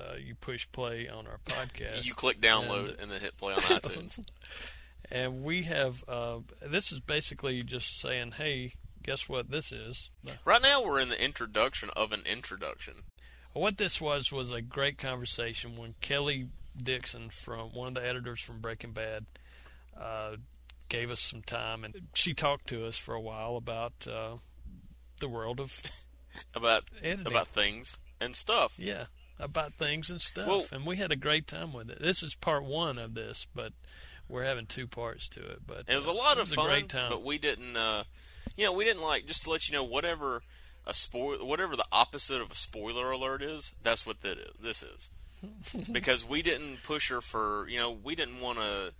uh, you push play on our podcast. You click download And- and, then hit play on iTunes. and we have uh, this is basically just saying, hey, guess what this is? right now, we're in the introduction of an introduction. What this was was a great conversation when Kelley Dixon, from one of the editors from Breaking Bad, uh, gave us some time, and she talked to us for a while about uh, the world of about Editing. about things and stuff. yeah about things and stuff, Well- and we had a great time with it. This is part one of this, but we're having two parts to it. But It was a uh, lot of fun, a great time. but we didn't. Uh, you know, we didn't like just to let you know whatever a spoil, whatever the opposite of a spoiler alert is. That's what that is, this is, because we didn't push her for. You know, we didn't want to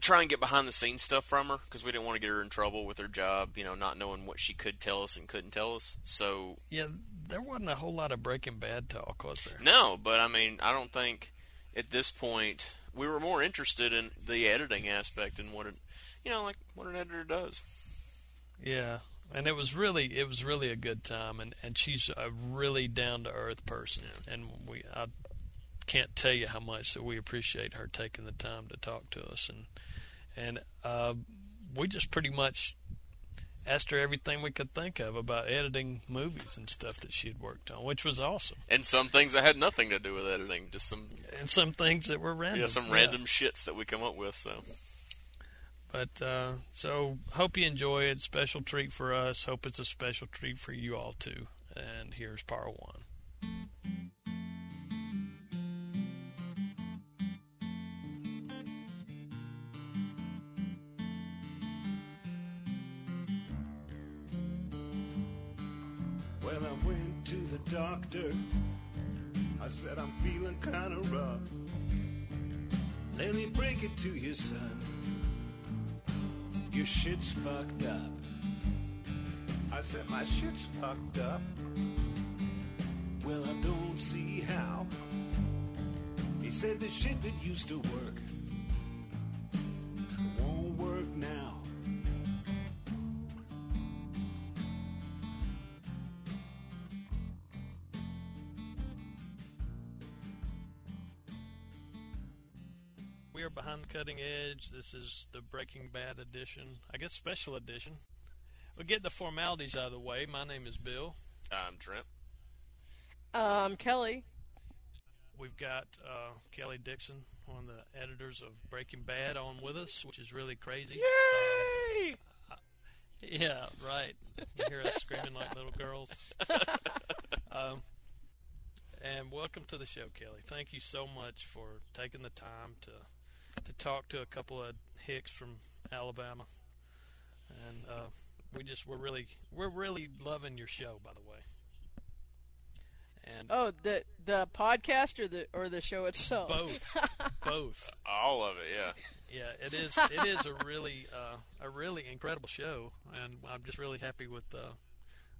try and get behind the scenes stuff from her because we didn't want to get her in trouble with her job. You know, not knowing what she could tell us and couldn't tell us. So yeah, there wasn't a whole lot of Breaking Bad talk, was there? No, but I mean, I don't think at this point we were more interested in the editing aspect and what it, you know, like what an editor does. Yeah, and it was really it was really a good time, and and she's a really down to earth person, and we I can't tell you how much that we appreciate her taking the time to talk to us, and and uh, we just pretty much asked her everything we could think of about editing movies and stuff that she had worked on, which was awesome, And some things that had nothing to do with editing, just some and some things that were random, yeah, some random shits that we come up with. So But uh, so hope you enjoy it. Special treat for us. Hope it's a special treat for you all too. And here's part one. Doctor. I said, I'm feeling kind of rough. Let me break it to you, son. Your shit's fucked up. I said, My shit's fucked up. Well, I don't see how. He said, The shit that used to work cutting edge. This is the Breaking Bad edition. I guess special edition. We'll get the formalities out of the way. My name is Bill. I'm Trent. Um, Kelley. We've got uh, Kelley Dixon, one of the editors of Breaking Bad, on with us, which is really crazy. Yay! Yeah, right. You hear us screaming like little girls. Um, and welcome to the show, Kelley. Thank you so much for taking the time to to talk to a couple of hicks from Alabama. And uh, we just we're really we're really loving your show, by the way. And Oh, the the podcast or the or the show itself? both, both. All of it, yeah. Yeah, it is. It is a really, uh, a really incredible show, and I'm just really happy with uh,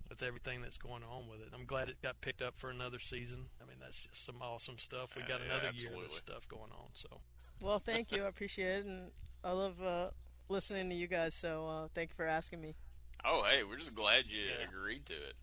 with everything that's going on with it. I'm glad it got picked up for another season. I mean, that's just some awesome stuff. We got Yeah, another year of this stuff going on. So Well, thank you. I appreciate it, and I love uh, listening to you guys. So uh, thank you for asking me. Oh, hey, we're just glad you Yeah. agreed to it.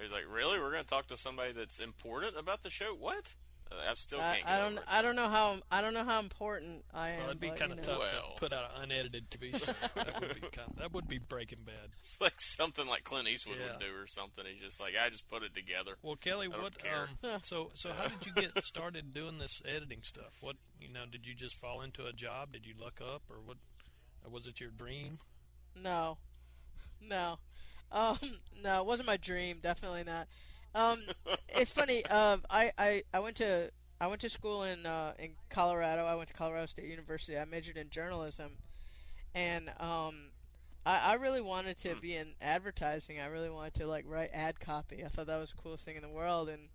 He's like, really? We're going to talk to somebody that's important about the show? What? I still can't. I get don't. over it. I don't know how. I don't know how important I am. well, it'd be but, kind you of know. tough Well. to put out an unedited TV show. that would be kind. that would be Breaking Bad. It's like something like Clint Eastwood Yeah. would do or something. He's just like, I just put it together. Well, Kelley, what? Um, so, so how did you get started doing this editing stuff? What you know? Did you just fall into a job? Did you luck up, or what? Or was it your dream? No, no, um, no. It wasn't my dream. Definitely not. Um, it's funny. Uh, I, I I went to I went to school in uh, in Colorado. I went to Colorado State University. I majored in journalism, and um, I, I really wanted to be in advertising. I really wanted to like write ad copy. I thought that was the coolest thing in the world. And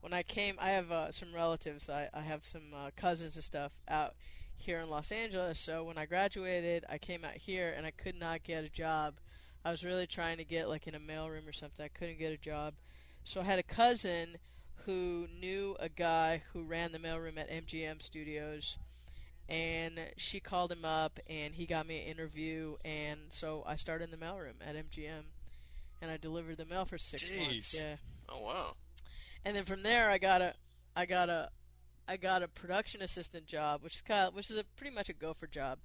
when I came, I have uh, some relatives. I, I have some uh, cousins and stuff out here in Los Angeles. So when I graduated, I came out here and I could not get a job. I was really trying to get like in a mailroom or something. I couldn't get a job. So I had a cousin who knew a guy who ran the mailroom at MGM Studios and she called him up and he got me an interview and so I started in the mailroom at MGM and I delivered the mail for 6 months. Yeah. Oh wow. And then from there I got a I got a I got a production assistant job, which is kind of, which is a pretty much a gopher job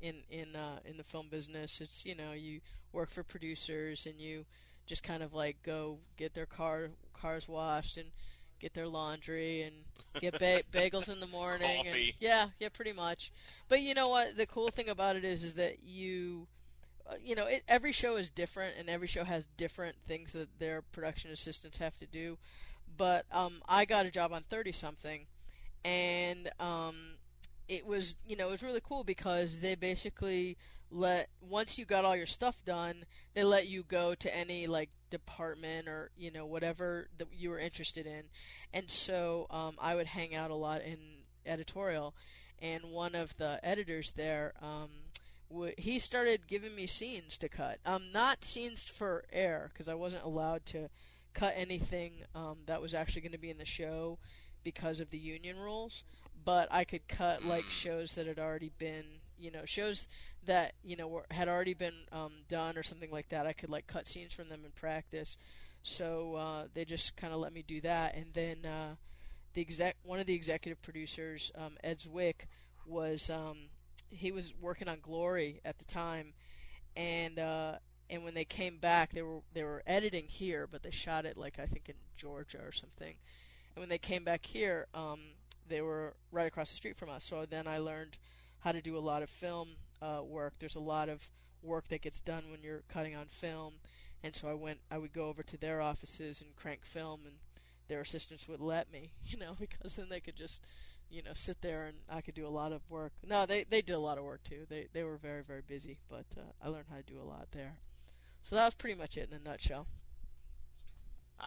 in in uh, in the film business. It's you know you work for producers and you just kind of like go get their car cars washed and get their laundry and get ba- bagels in the morning. and- yeah, yeah, pretty much. But you know what? The cool thing about it is, is that you, uh, you know, it, every show is different, and every show has different things that their production assistants have to do. But um, I got a job on Thirty Something, and um, it was, you know, it was really cool because they basically let once you got all your stuff done, they let you go to any like department or you know whatever that you were interested in, and so um, I would hang out a lot in editorial, and one of the editors there, um, w- he started giving me scenes to cut. Um, not scenes for air because I wasn't allowed to cut anything um, that was actually going to be in the show because of the union rules. But I could cut like shows that had already been, you know, shows that you know were, had already been um, done or something like that. I could like cut scenes from them in practice. So uh, they just kind of let me do that, and then uh, the exec, one of the executive producers, um, Ed Zwick, was um, he was working on Glory at the time, and uh, and when they came back, they were they were editing here, but they shot it like I think in Georgia or something. And when they came back here, um, they were right across the street from us. So then I learned how to do a lot of film uh, work. There's a lot of work that gets done when you're cutting on film, and so I went. I would go over to their offices and crank film, and their assistants would let me, you know, because then they could just, you know, sit there and I could do a lot of work. No, they they did a lot of work too. They they were very very busy, but uh, I learned how to do a lot there. So that was pretty much it in a nutshell.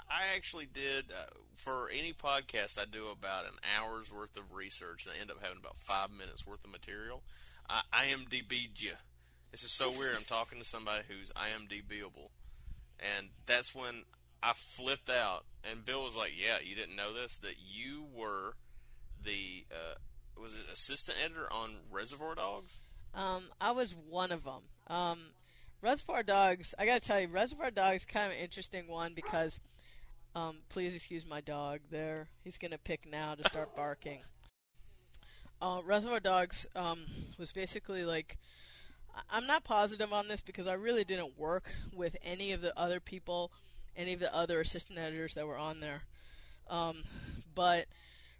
I actually did uh, for any podcast. I do about an hour's worth of research, and I end up having about five minutes worth of material. I am IMDb'd you. This is so weird. I'm talking to somebody who's IMDb'able, and that's when I flipped out. And Bill was like, "Yeah, you didn't know this? That you were the uh, was it assistant editor on Reservoir Dogs? Um, I was one of them. Um, Reservoir Dogs. I gotta tell you, Reservoir Dogs kind of an interesting one because, um, please excuse my dog. There, he's gonna pick now to start barking. Uh, Reservoir Dogs um, was basically like. I'm not positive on this because I really didn't work with any of the other people, any of the other assistant editors that were on there. Um, but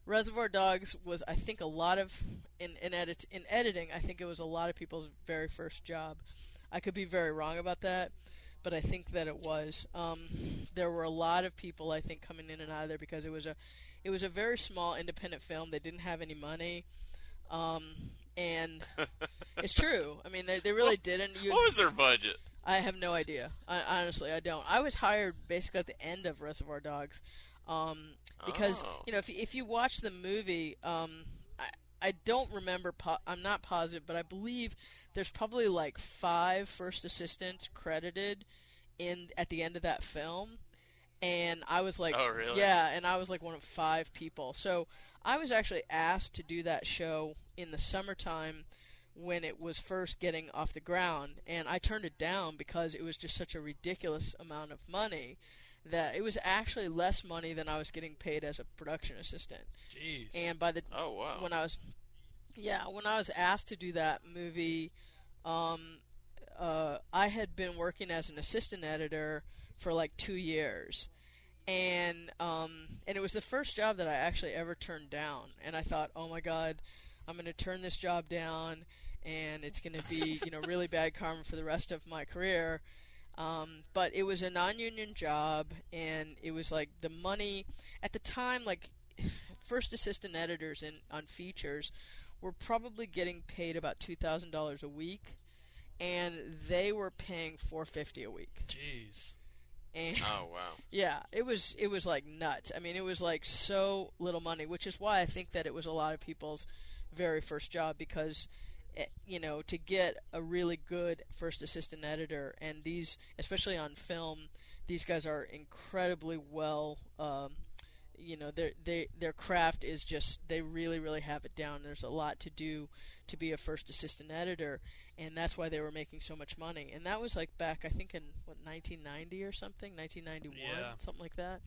Reservoir Dogs was, I think, a lot of in in edit in editing. I think it was a lot of people's very first job. I could be very wrong about that, but I think that it was. Um, there were a lot of people I think coming in and out of there because it was a it was a very small independent film. They didn't have any money. Um, and it's true. I mean, they they really didn't. You, What was their budget? I have no idea. I, honestly, I don't. I was hired basically at the end of Reservoir Dogs, um, because Oh. you know if you, if you watch the movie, um, I don't remember. Po- I'm not positive, but I believe there's probably like five first assistants credited in at the end of that film, and I was like, Oh, really? yeah, and I was like one of five people. So I was actually asked to do that show in the summertime when it was first getting off the ground, and I turned it down because it was just such a ridiculous amount of money that it was actually less money than I was getting paid as a production assistant. Jeez. And by the Oh wow! when I was yeah, when I was asked to do that movie, um, uh, I had been working as an assistant editor for like two years, and um, and it was the first job that I actually ever turned down. And I thought, oh my god, I'm going to turn this job down, and it's going to be you know really bad karma for the rest of my career. Um, but it was a non-union job, and it was like the money at the time, like first assistant editors in on features were probably getting paid about two thousand dollars a week, and they were paying four fifty a week. Jeez. And Oh wow. yeah, it was it was like nuts. I mean, it was like so little money, which is why I think that it was a lot of people's very first job because you know to get a really good first assistant editor. And these especially on film these guys are incredibly well um, you know their they their craft is just they really really have it down. There's a lot to do to be a first assistant editor. And that's why they were making so much money. And that was like back i think in what 1990 or something? 1991 Yeah. something like that.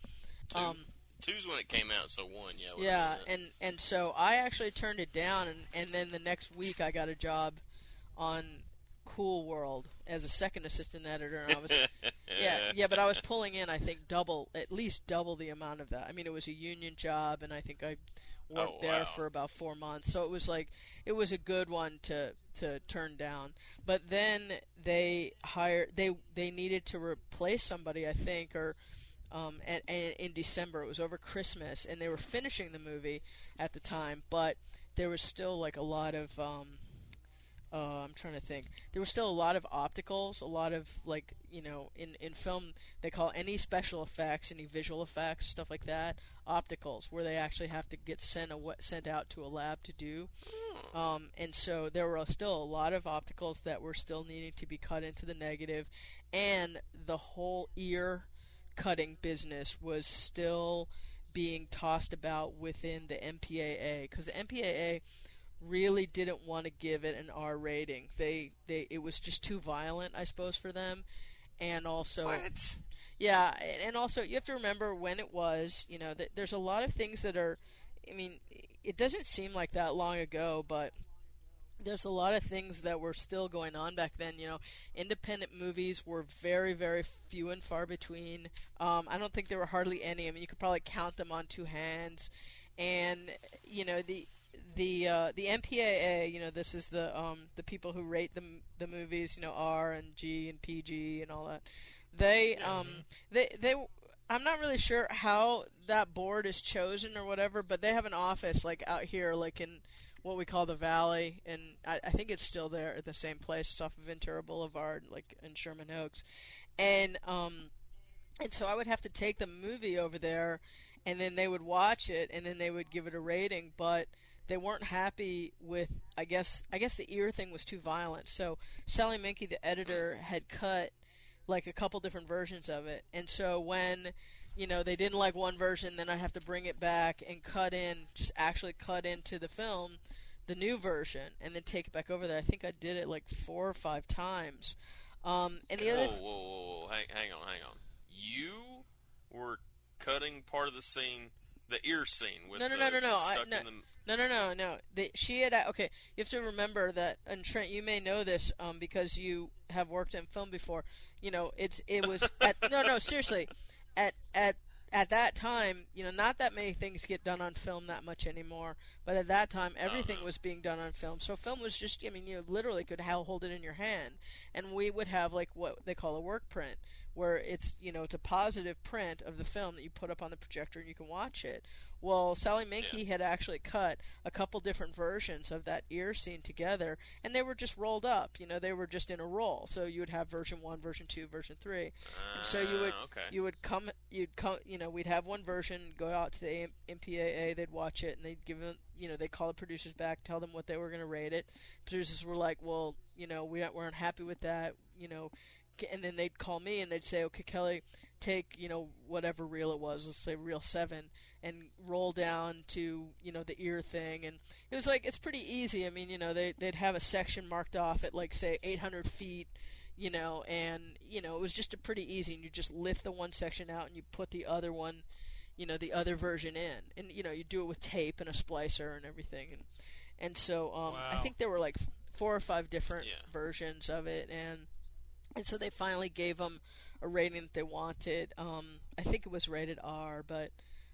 Two. um Two's when it came out, so one, yeah. yeah and and so i actually turned it down and and then the next week i got a job on cool world as a second assistant editor and i was yeah, yeah, but I was pulling in, I think, double, at least double the amount of that. I mean, it was a union job, and I think I oh, worked Oh, there wow. for about four months. So it was like, it was a good one to to turn down. But then they hired, they they needed to replace somebody, I think, or. Um, and, in December, it was over Christmas, and they were finishing the movie at the time, but there was still like a lot of um, uh, I'm trying to think. There was still a lot of opticals, a lot of like you know in in film they call any special effects, any visual effects, stuff like that, opticals, where they actually have to get sent a, sent out to a lab to do. Um, and so there were still a lot of opticals that were still needing to be cut into the negative, and the whole ear cutting business was still being tossed about within the MPAA because the MPAA really didn't want to give it an R rating. They they it was just too violent, I suppose, for them, and also What? yeah, and also you have to remember when it was. You know, there's a lot of things that are. I mean, it doesn't seem like that long ago, but there's a lot of things that were still going on back then. You know, independent movies were very, very few and far between. Um, I don't think there were hardly any. I mean, you could probably count them on two hands. And you know the the uh, the MPAA. You know, this is the um, the people who rate the the movies. You know, R and G and PG and all that. They um they they. I'm not really sure how that board is chosen or whatever, but they have an office like out here, like in what we call the Valley, and I, I think it's still there at the same place. It's off of Ventura Boulevard, like in Sherman Oaks, and um, and so I would have to take the movie over there, and then they would watch it, and then they would give it a rating, but they weren't happy with. I guess I guess the ear thing was too violent. So Sally Menke, the editor, had cut like a couple different versions of it, and so when you know they didn't like one version, then I have to bring it back and cut in, just actually cut into the film the new version, and then take it back over there. I think I did it like four or five times. Um, and the Whoa, other whoa, whoa, whoa! Hang, hang on, hang on. You were cutting part of the scene, the ear scene with No, no, the no, no, no. I- no. the. No, no, no, no. The, she had okay. You have to remember that, and Trent, you may know this um, because you have worked in film before. You know, it's it was at, no, no, seriously, at at at that time, you know, not that many things get done on film that much anymore. But at that time, everything no. was being done on film. So film was just, I mean, you literally could hold it in your hand, and we would have like what they call a work print, where it's you know it's a positive print of the film that you put up on the projector and you can watch it. Well, Sally Menke Yeah. had actually cut a couple different versions of that ear scene together, and they were just rolled up. You know, they were just in a roll. So you would have version one, version two, version three, and so you would Ah, okay. you would come you'd come you know we'd have one version go out to the MPAA they'd watch it and they'd give them you know they'd call the producers back tell them what they were going to rate it producers were like well you know we weren't happy with that you know and then they'd call me and they'd say okay Kelley take you know whatever reel it was let's say reel 7 and roll down to you know the ear thing. And it was like it's pretty easy. I mean you know they they'd have a section marked off at like say 800 feet you know, and you know it was just a pretty easy, and you just lift the one section out and you put the other one, you know, the other version in, and you know you do it with tape and a splicer and everything, and and so um, I think there were like four or five different Yeah. versions of it, and and so they finally gave them a rating that they wanted. Um, I think it was rated R, but.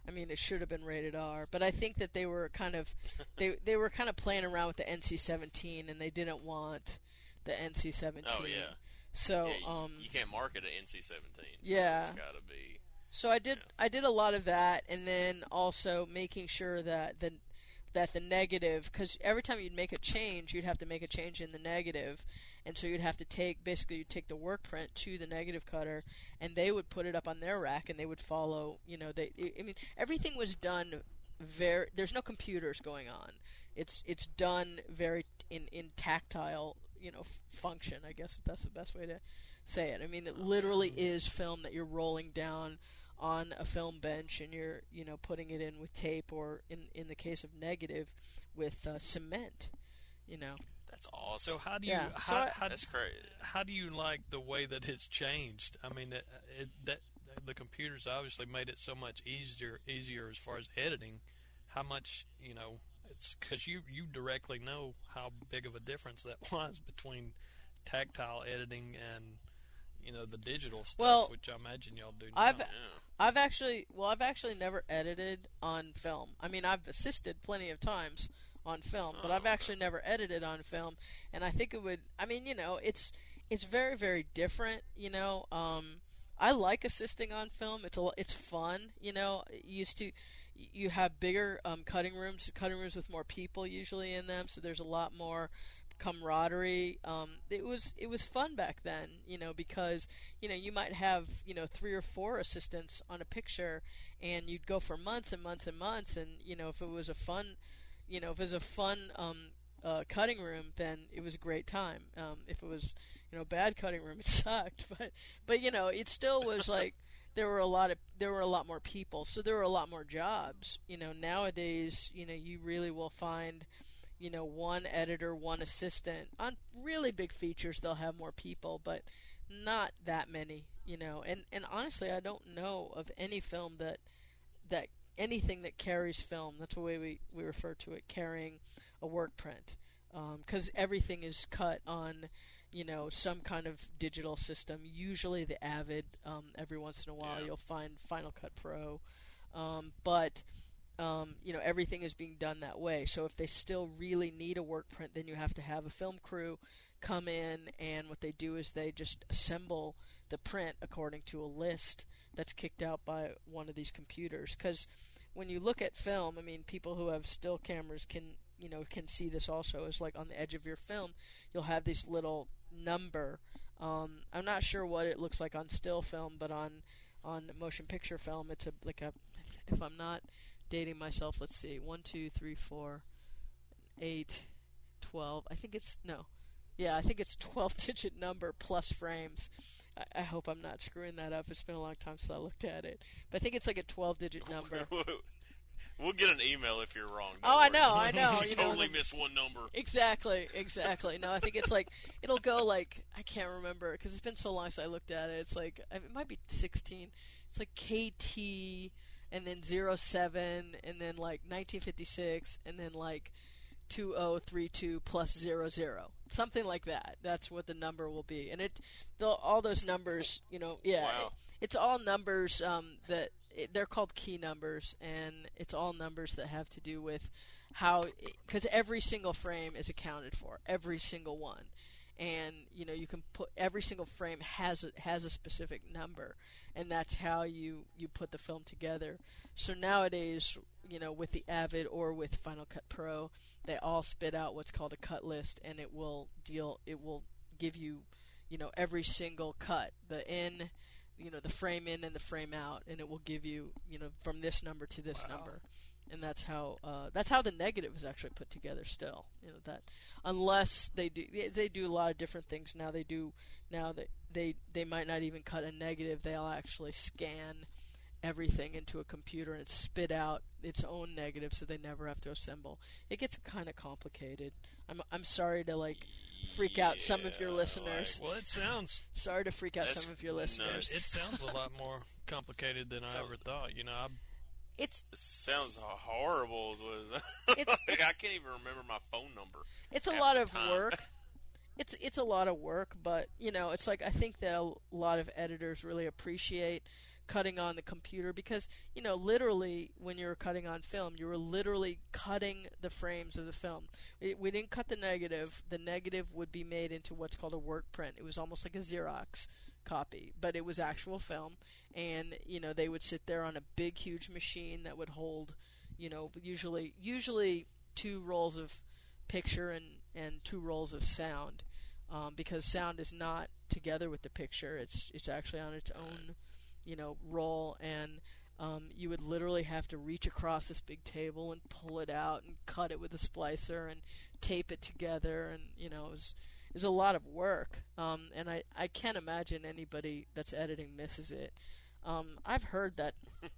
I mean, it should have been rated R, but I think that they were kind of they they were kind of playing around with the NC-17, and they didn't want the NC-17. Oh yeah. So yeah you, um you can't market an NC-17. So Yeah. It's got to be. so I did. I did a lot of that and then also making sure that the that the negative cuz every time you'd make a change you'd have to make a change in the negative and so you'd have to take basically you'd take the work print to the negative cutter, and they would put it up on their rack, and they would follow. You know, they I mean everything was done very. There's no computers going on. It's it's done very in in tactile you know f- function. I guess if that's the best way to say it. I mean, it literally is film that you're rolling down on a film bench and you're you know putting it in with tape or in in the case of negative with uh, cement. You know. That's awesome. So how do you Yeah, so how, I- how, That's great. how do you like the way that it's changed? I mean, it, it, that the computers obviously made it so much easier easier as far as editing. How much you know? It's because you you directly know how big of a difference that was between tactile editing and you know the digital stuff, Well, which I imagine y'all do. I've. Yeah. I've actually well I've actually never edited on film. I mean I've assisted plenty of times on film, but Oh, I've okay. actually never edited on film and I think it would I mean, you know, it's it's very very different, you know. Um I like assisting on film. It's a it's fun, you know. Used to you have bigger um, cutting rooms, cutting rooms with more people usually in them, so there's a lot more camaraderie. Um, it was it was fun back then, you know, because you know you might have you know three or four assistants on a picture, and you'd go for months and months and months, and you know if it was a fun, you know if it was a fun um, uh, cutting room, then it was a great time. Um, if it was you know bad cutting room, it sucked, but but you know it still was like there were a lot of there were a lot more people, so there were a lot more jobs. You know nowadays, you know you really will find you know, one editor, one assistant. On really big features, they'll have more people, but not that many, you know. And and honestly, I don't know of any film that that anything that carries film. That's the way we we refer to it, carrying a work print, because everything is cut on. You know, some kind of digital system. Usually, the Avid. Um, every once in a while, Yeah. you'll find Final Cut Pro, um, but um, you know everything is being done that way. So if they still really need a work print, then you have to have a film crew come in, and what they do is they just assemble the print according to a list that's kicked out by one of these computers. Because when you look at film, I mean, people who have still cameras can you know can see this also. Is like on the edge of your film, you'll have this little number. Um, I'm not sure what it looks like on still film, but on on motion picture film, it's a like a if I'm not dating myself, let's see, one, two, three, four, eight, twelve. I think it's no, yeah, I think it's twelve digit number plus frames. I, I hope I'm not screwing that up. It's been a long time since I looked at it, but I think it's like a twelve digit number. we'll get an email if you're wrong. Oh, I know, I know, you know, totally missed one number. Exactly, exactly. No, I think it's like it'll go like I can't remember because it's been so long since I looked at it. It's like it might be 16. It's like KT and then 07 and then like 1956 and then like 2032 plus 00. Something like that. That's what the number will be. And it all those numbers, you know, yeah. Wow. it- it's all numbers um, that it, they're called key numbers and it's all numbers that have to do with how because every single frame is accounted for every single one and you know you can put every single frame has a, has a specific number and that's how you you put the film together so nowadays you know with the avid or with final cut pro they all spit out what's called a cut list and it will deal it will give you you know every single cut the in you know the frame in and the frame out and it will give you you know from this number to this Wow. number and that's how uh, that's how the negative is actually put together. Still, you know that unless they do they do a lot of different things now. They do now that they they might not even cut a negative. They'll actually scan everything into a computer and spit out its own negative, so they never have to assemble. It gets kind of complicated. I'm I'm sorry to like freak out some of your Yeah, listeners. Well, it sounds sorry to freak out some of your listeners. nuts. it sounds a lot more complicated than I ever thought. You know, I It's It sounds horrible. As what It's- like, I can't even remember my phone number. it's a lot of time. work. It's it's a lot of work, but you know, it's like I think that a lot of editors really appreciate cutting on the computer because you know, literally when you were cutting on film, you were literally cutting the frames of the film. We, we didn't cut the negative. The negative would be made into what's called a work print. It was almost like a Xerox copy, but it was actual film. And you know, they would sit there on a big, huge machine that would hold, you know, usually usually two rolls of picture and and two rolls of sound. um, because sound is not together with the picture. It's it's actually on its own, you know, roll, and um, you would literally have to reach across this big table and pull it out and cut it with a splicer and tape it together, and you know, it was it was a lot of work. Um, and I I can't imagine anybody that's editing misses it. Um, I've heard that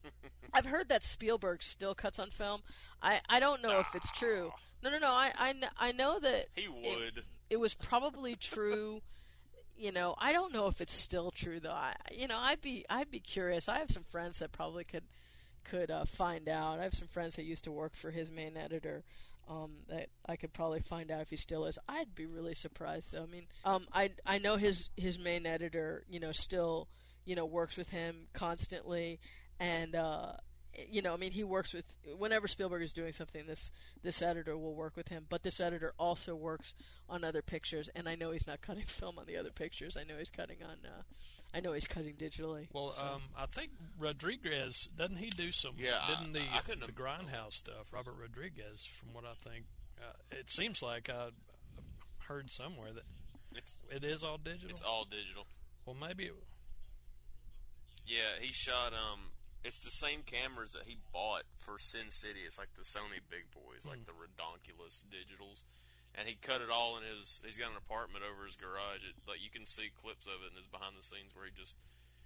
I've heard that Spielberg still cuts on film. I, I don't know if it's true. No, no, no. I, I, I know that He it- would. It, was probably true. You know, I don't know if it's still true though. I, you know, I'd be I'd be curious. I have some friends that probably could could uh, find out. I have some friends that used to work for his main editor. Um, that I could probably find out if he still is. I'd be really surprised though. I mean, um, I I know his his main editor, you know, still you know works with him constantly, and uh, you know, I mean, he works with whenever Spielberg is doing something. This this editor will work with him, but this editor also works on other pictures, and I know he's not cutting film on the other pictures. I know he's cutting on. Uh, I know he's cutting digitally. Well, so. um, I think Rodriguez doesn't he do some? Yeah, didn't the I couldn't the Grindhouse stuff? Robert Rodriguez, from what I think, uh, it seems like I heard somewhere that It's it is all digital. it's all digital. well, maybe. It, Yeah, he shot. Um, it's the same cameras that he bought for Sin City. It's like the Sony big boys, like hmm. the redonkulous digitals. And he cut it all in his. He's got an apartment over his garage. It, like you can see clips of it in his behind the scenes where he just,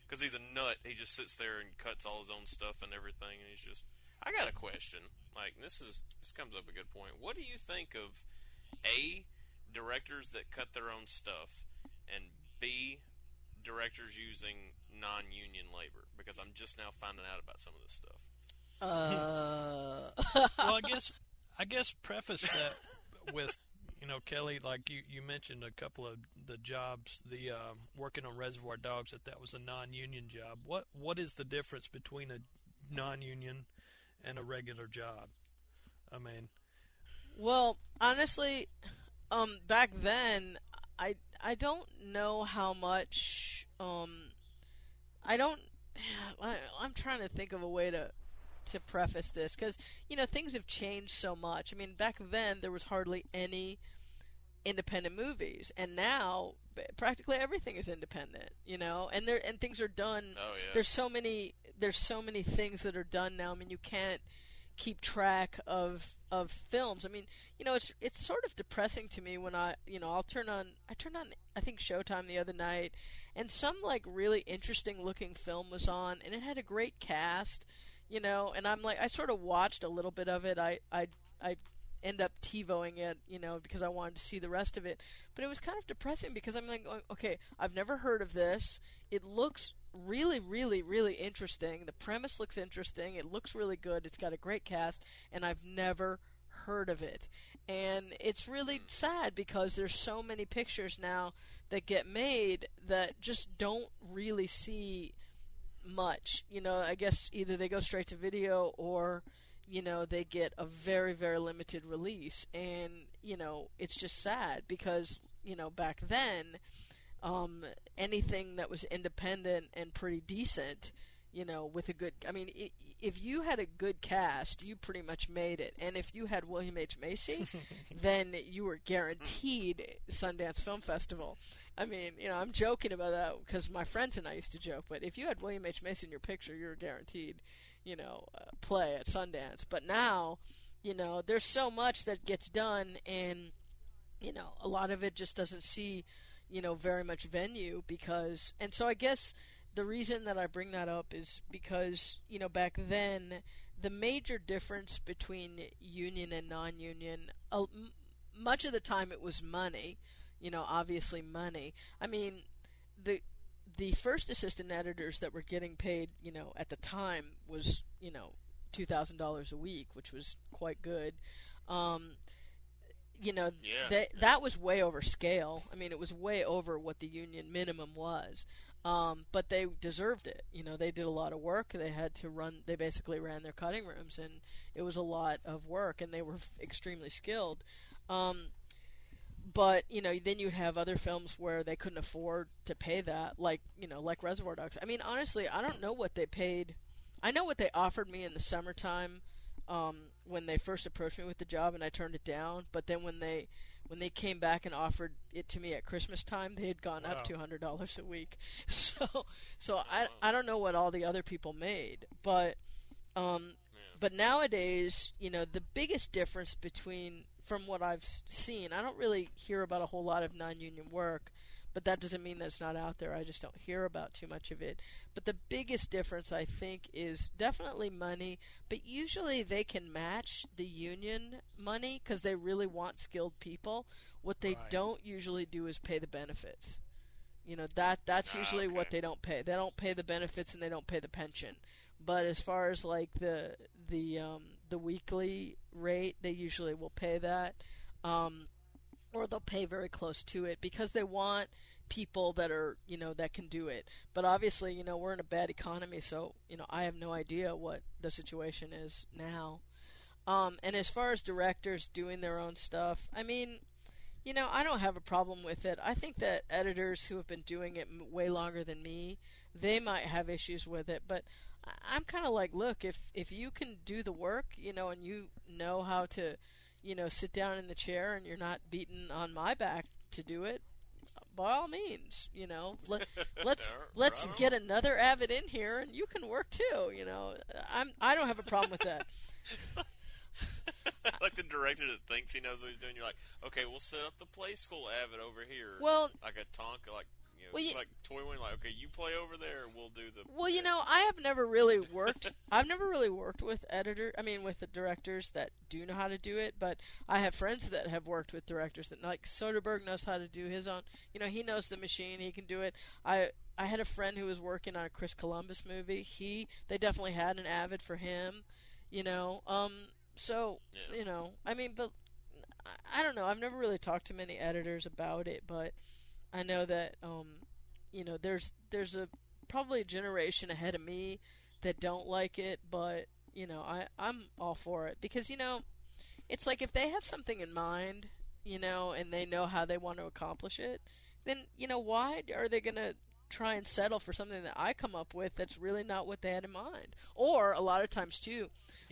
because he's a nut, he just sits there and cuts all his own stuff and everything. And he's just. I got a question. Like this is this comes up a good point. What do you think of a directors that cut their own stuff, and b directors using non-union labor? Because I'm just now finding out about some of this stuff. Uh, well, I guess I guess preface that with you know Kelley, like you you mentioned a couple of the jobs, the um, working on Reservoir Dogs, that that was a non-union job. What what is the difference between a non-union and a regular job? I mean, Well, honestly, um, back then, I I don't know how much. Um, I don't. I, I'm trying to think of a way to to preface this because you know things have changed so much. I mean, back then there was hardly any independent movies, and now practically everything is independent. You know, and there and things are done. Oh yeah. There's so many. There's so many things that are done now. I mean, you can't keep track of of films. I mean, you know, it's it's sort of depressing to me when I, you know, I'll turn on I turned on I think Showtime the other night and some like really interesting looking film was on and it had a great cast, you know, and I'm like I sort of watched a little bit of it. I I I end up TiVoing it, you know, because I wanted to see the rest of it. But it was kind of depressing because I'm like, okay, I've never heard of this. It looks really, really, really interesting. The premise looks interesting. It looks really good. It's got a great cast, and I've never heard of it. And it's really hmm. sad because there's so many pictures now that get made that just don't really see much. You know, I guess either they go straight to video or you know they get a very very limited release and you know it's just sad because you know back then um anything that was independent and pretty decent you know with a good i mean if you had a good cast you pretty much made it. And if you had william h. Macy then you were guaranteed sundance film festival. I mean you know i'm joking about that because my friends and i used to joke but if you had william h. Macy in your picture you were guaranteed you know, uh, play at Sundance. But now, you know, there's so much that gets done, and you know, a lot of it just doesn't see, you know, very much venue because. And so I guess the reason that I bring that up is because you know back then the major difference between union and non-union, uh, m- much of the time it was money. You know, obviously money. I mean, the the first assistant editors that were getting paid, you know, at the time was, you know, two thousand dollars a week, which was quite good. Um, you know, Yeah. that that was way over scale. I mean, it was way over what the union minimum was. Um, but they deserved it. You know, they did a lot of work. They had to run. They basically ran their cutting rooms, and it was a lot of work. And they were f- extremely skilled. Um, but you know, then you'd have other films where they couldn't afford to pay that, like you know, like Reservoir Dogs. I mean, honestly, I don't know what they paid. I know what they offered me in the summertime um, when they first approached me with the job, and I turned it down. But then when they when they came back and offered it to me at Christmas time, they had gone up Wow. two hundred dollars a week. So, so I I don't know what all the other people made, but um, but nowadays, you know, the biggest difference between from what I've seen, I don't really hear about a whole lot of non-union work, but that doesn't mean that it's not out there. I just don't hear about too much of it. But the biggest difference, I think, is definitely money. But usually they can match the union money because they really want skilled people. What they Right. don't usually do is pay the benefits. You know that that's Ah, usually what they don't pay. They don't pay the benefits and they don't pay the pension. But as far as like the the um, the weekly rate, they usually will pay that, um, or they'll pay very close to it because they want people that are you know that can do it. But obviously, you know, we're in a bad economy, so you know I have no idea what the situation is now. Um, and as far as directors doing their own stuff, I mean, you know, I don't have a problem with it. I think that editors who have been doing it way longer than me, they might have issues with it. But I'm kind of like, look, if if you can do the work, you know, and you know how to, you know, sit down in the chair and you're not beaten on my back to do it, by all means, you know, let let's let's get another avid in here and you can work too. You know, I'm I don't have a problem with that. like the director that thinks he knows what he's doing. You're like, okay, we'll set up the play school Avid over here. Well- like a Tonka, like you know, Well, you- like toy wing. Like, okay, you play over there, and we'll do the. Well, you know, I have never really worked. I've never really worked with editor. I mean, with the directors that do know how to do it. But I have friends that have worked with directors that, like Soderbergh, knows how to do his own. You know, he knows the machine. He can do it. I I had a friend who was working on a Chris Columbus movie. He they definitely had an avid for him. You know, um. So Yeah. you know, I mean, but I- I don't know. I've never really talked to many editors about it, but I know that um, you know, there's there's a probably a generation ahead of me that don't like it, but you know, I I'm all for it. Because you know, it's like if they have something in mind, you know, and they know how they want to accomplish it, then you know, why are they to try and settle for something that I come up with that's really not what they had in mind? Or a lot of times too,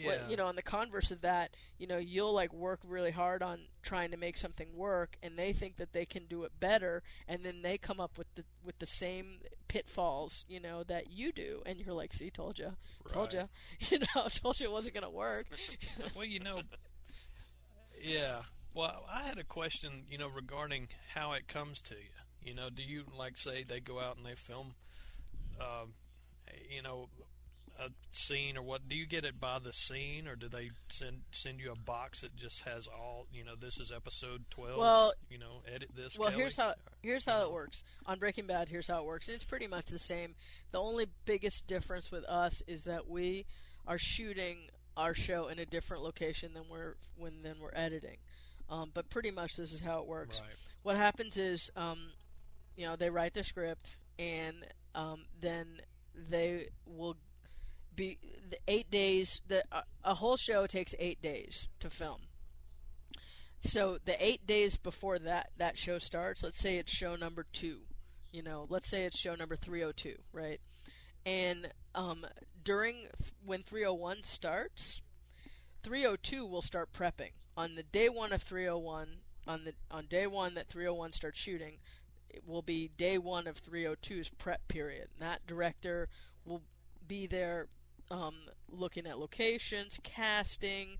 what, you know, on the converse of that, you know, you'll like work really hard on trying to make something work, and they think that they can do it better, and then they come up with the with the same pitfalls, you know, that you do, and you're like, "See, told you, told you, you know, told you it wasn't going to work." Well, you know, yeah. Well, I had a question, you know, regarding how it comes to you. You know, do you like say they go out and they film, um, you know, a scene or what? Do you get it by the scene, or do they send send you a box that just has all? You know, this is episode twelve. Well- you know, edit this. Well, Kelley. here's how here's how it works on Breaking Bad. Here's how it works, and it's pretty much the same. The only biggest difference with us is that we are shooting our show in a different location than we're when than we're editing. Um, but pretty much this is how it works. Right. What happens is, um, you know, they write the script, and um, then they will be the eight days. The a, a whole show takes eight days to film. So the eight days before that that show starts, let's say it's show number two, you know, let's say it's show number three hundred two, right? And um, during th- when three hundred one starts, three hundred two will start prepping on the day one of three hundred one. On the on day one that three hundred one starts shooting, it will be day one of 302's prep period. And that director will be there um, looking at locations, casting,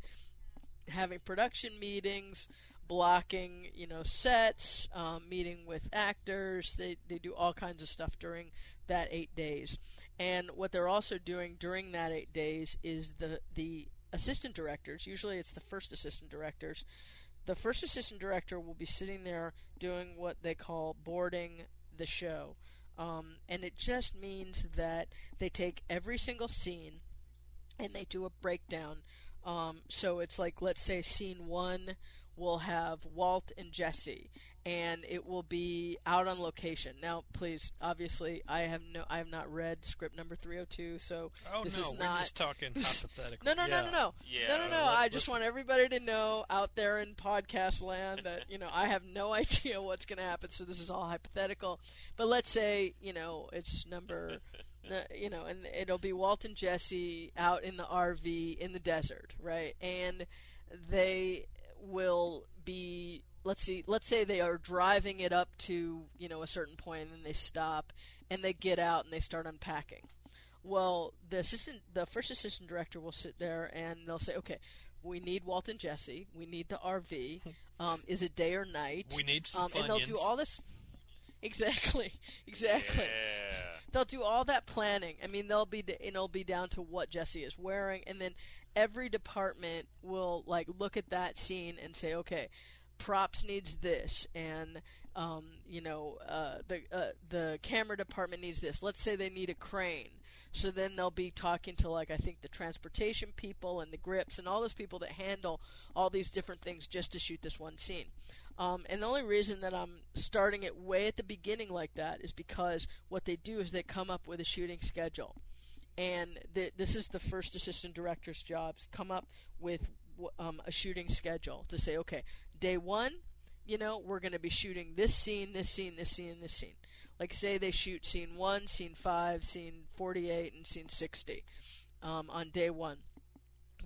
having production meetings, blocking, you know, sets, um, meeting with actors. They they do all kinds of stuff during that eight days. And what they're also doing during that eight days is the the assistant directors. Usually, it's the first assistant directors. The first assistant director will be sitting there doing what they call boarding the show. Um, and it just means that they take every single scene and they do a breakdown. Um, so it's like, let's say, scene one will have Walt and Jesse, and it will be out on location. Now, please, obviously, I have no, I have not read script number three hundred two, so Oh this no, is we're not. just talking hypothetical. No, no, no, Yeah. no, no, Yeah, no, no, no. let- I let's- just want everybody to know out there in podcast land that you know I have no idea what's going to happen. So this is all hypothetical. But let's say you know it's number, you know, and it'll be Walt and Jesse out in the RV in the desert, right? And they will be let's see let's say they are driving it up to you know a certain point and then they stop and they get out and they start unpacking well the assistant the first assistant director will sit there and they'll say okay we need Walt and Jesse. We need the RV. Um, is it day or night? We need some um, and they'll do all this. Exactly, exactly. Yeah. They'll do all that planning. I mean, they'll be and it'll be down to what Jesse is wearing, and then every department will like look at that scene and say, okay, props needs this, and um, you know, uh, the uh, the camera department needs this. Let's say they need a crane, so then they'll be talking to like I think the transportation people and the grips and all those people that handle all these different things just to shoot this one scene. Um, and the only reason that I'm starting it way at the beginning like that is because what they do is they come up with a shooting schedule and th- this is the first assistant director's jobs come up with um, a shooting schedule to say okay day one you know we're going to be shooting this scene this scene this scene this scene like say they shoot scene one scene five scene 48 and scene 60 um, on day one.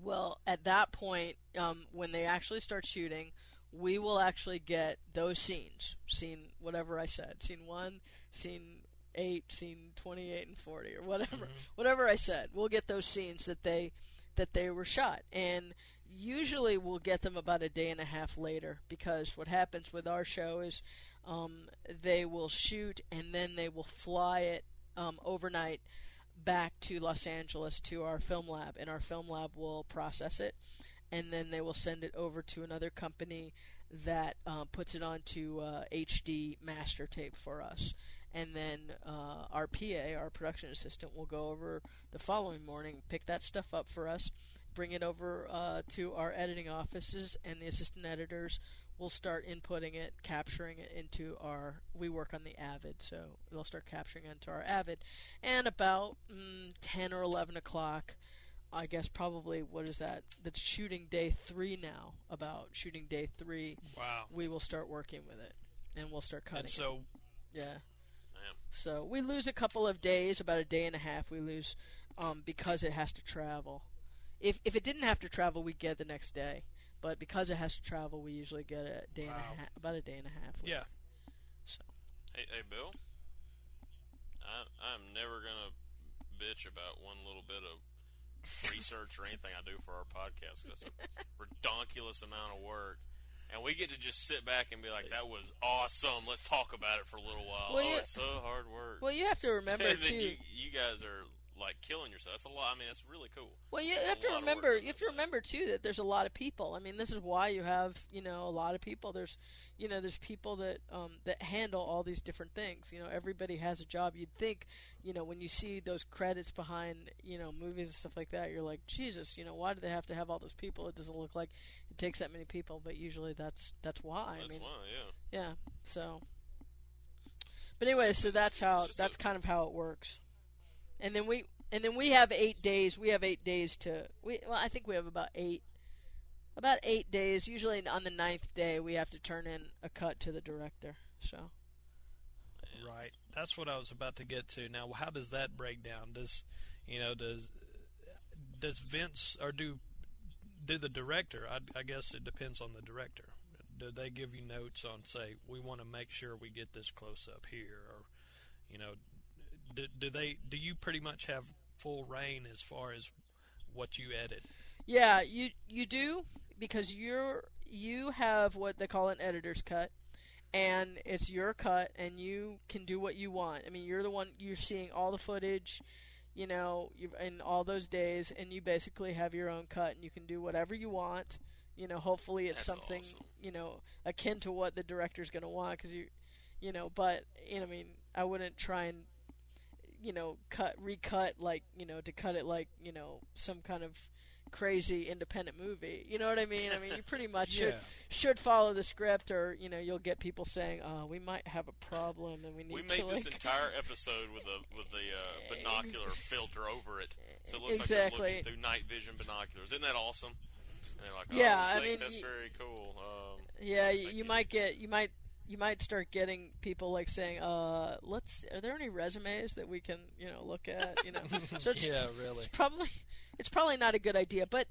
Well at that point um, when they actually start shooting we will actually get those scenes. Scene whatever i said. Scene one scene 8 scene 28 and 40 or whatever whatever i said. We'll get those scenes that they that they were shot. And usually we'll get them about a day and a half later because what happens with our show is um, they will shoot and then they will fly it um, overnight back to Los Angeles to our film lab, and our film lab will process it, and then they will send it over to another company that uh, puts it onto uh, HD master tape for us. And then uh, our PA, our production assistant, will go over the following morning, pick that stuff up for us, bring it over uh, to our editing offices, and the assistant editors will start inputting it, capturing it into our. We work on the Avid, so they'll start capturing it into our Avid. And about mm, 10 or 11 o'clock, I guess probably, what is that? That's shooting day three now. About shooting day three, Wow. we will start working with it. And we'll start cutting And it. so, Yeah. Damn. So we lose a couple of days, about a day and a half. We lose um, because it has to travel. If if it didn't have to travel, we'd get it the next day. But because it has to travel, we usually get a day and a half, about a day and a half. yeah. So Hey, hey, Bill. I, I'm never gonna bitch about one little bit of research or anything I do for our podcast. 'cause That's a redonkulous amount of work, and we get to just sit back and be like, "That was awesome. Let's talk about it for a little while." Well, oh, you- it's so hard work. well, you have to remember too. you, you guys are like killing yourself. That's a lot. I mean, that's really cool. Well, you have to lot of work remember. You have to remember too that there's a lot of people. I mean, this is why you have you know a lot of people. There's you know there's people that um, that handle all these different things. You know, everybody has a job. You'd think you know when you see those credits behind you know movies and stuff like that, you're like Jesus. You know, why do they have to have all those people? It doesn't look like it takes that many people, but usually that's that's why. That's I mean, why, yeah. yeah. So, but anyway, so that's how that's kind of how it works. And then we and then we have eight days. We have eight days to we. Well, I think we have about eight, about eight days. Usually on the ninth day, we have to turn in a cut to the director. So Right. That's what I was about to get to. Now, how does that break down? Does you know does does Vince or do do the director? I, I guess it depends on the director. Do they give you notes on say we want to make sure we get this close up here, or you know, do, do they do you pretty much have full reign as far as what you edit? yeah, you you do because you're you have what they call an editor's cut. and it's your cut and you can do what you want. I mean, you're the one you're seeing all the footage, you know, in all those days and you basically have your own cut and you can do whatever you want. You know, hopefully it's That's something, awesome. you know, akin to what the director's going to want cuz you you know, but you know, I mean, I wouldn't try and you know, cut recut like, you know, to cut it like, you know, some kind of crazy independent movie. You know what I mean? I mean, you pretty much should Yeah. should follow the script, or you know, you'll get people saying, "Oh, we might have a problem, and we need to go. We to made this like." entire episode with a with the uh, binocular filter over it, so it looks like they're looking through night vision binoculars. Isn't that awesome? And they're like, oh, Yeah, I thanks, mean, that's y- very cool. Um, yeah, you, you might get you might you might start getting people like saying, "Uh, let's. Are there any resumes that we can you know look at? You know, so it's, Yeah, really. probably it's probably not a good idea, but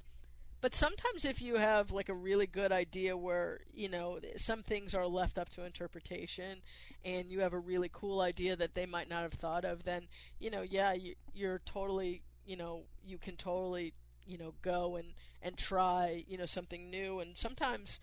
but sometimes if you have like a really good idea where you know some things are left up to interpretation, and you have a really cool idea that they might not have thought of, then you know, yeah, you, you're totally, you know, you can totally, you know, go and and try, you know, something new, and sometimes,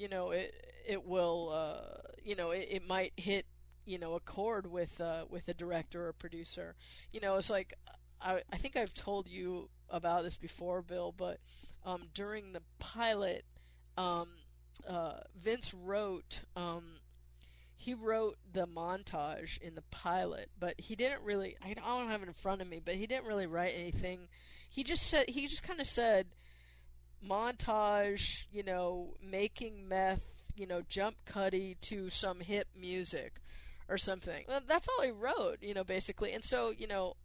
you know, it it will, uh, you know, it, it might hit you know a chord with uh, with a director or producer. You know, it's like I I think I've told you about this before, Bill, but um, during the pilot, um, uh, Vince wrote. Um, he wrote the montage in the pilot, but he didn't really. I don't have it in front of me, but he didn't really write anything. He just said he just kind of said montage, you know, making meth, you know, jump cutty to some hip music or something. Well, that's all he wrote, you know, basically. And so, you know,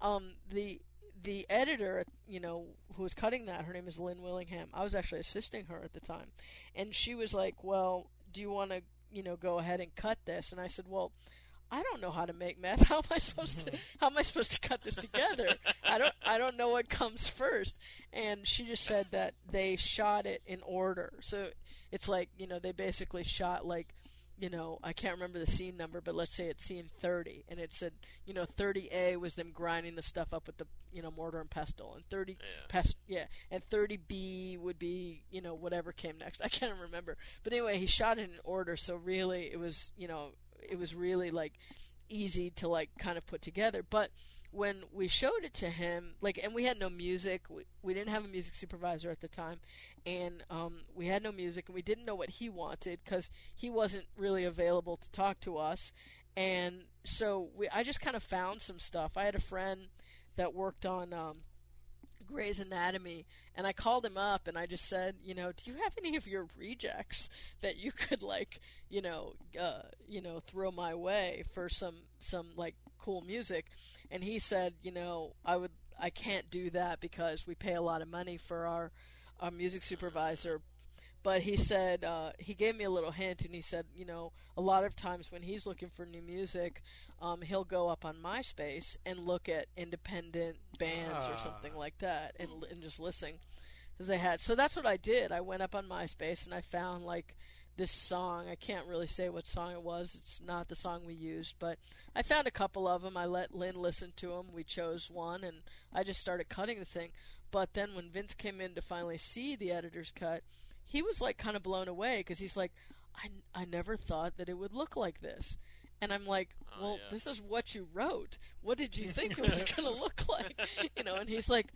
um, the the editor, you know, who was cutting that, her name is Lynn Willingham. I was actually assisting her at the time, and she was like, "Well, do you want to, you know, go ahead and cut this?" And I said, "Well." I don't know how to make meth. How am I supposed to? How am I supposed to cut this together? I don't. I don't know what comes first. And she just said that they shot it in order. So it's like you know they basically shot like you know, I can't remember the scene number, but let's say it's scene 30, and it said, you know, 30A was them grinding the stuff up with the, you know, mortar and pestle, and 30 Yeah. pest, yeah, and 30B would be, you know, whatever came next. I can't remember, but anyway, he shot it in order, so really, it was, you know, it was really like easy to like kind of put together, but when we showed it to him, like, and we had no music, we, we didn't have a music supervisor at the time, and um, we had no music, and we didn't know what he wanted because he wasn't really available to talk to us, and so we, I just kind of found some stuff. I had a friend that worked on um, Grey's Anatomy, and I called him up and I just said, you know, do you have any of your rejects that you could like, you know, uh, you know, throw my way for some some like cool music? And he said, you know, I would I can't do that because we pay a lot of money for our our music supervisor. But he said uh, he gave me a little hint, and he said, you know, a lot of times when he's looking for new music, um, he'll go up on MySpace and look at independent bands or something like that, and and just listen as they had. So that's what I did. I went up on MySpace and I found like this song. I can't really say what song it was. It's not the song we used, but I found a couple of them. I let Lynn listen to them. We chose one, and I just started cutting the thing. But then when Vince came in to finally see the editor's cut, he was like kind of blown away because he's like, I, I never thought that it would look like this. And I'm like, Oh, well, yeah. this is what you wrote. What did you think it was going to look like? You know, and he's like,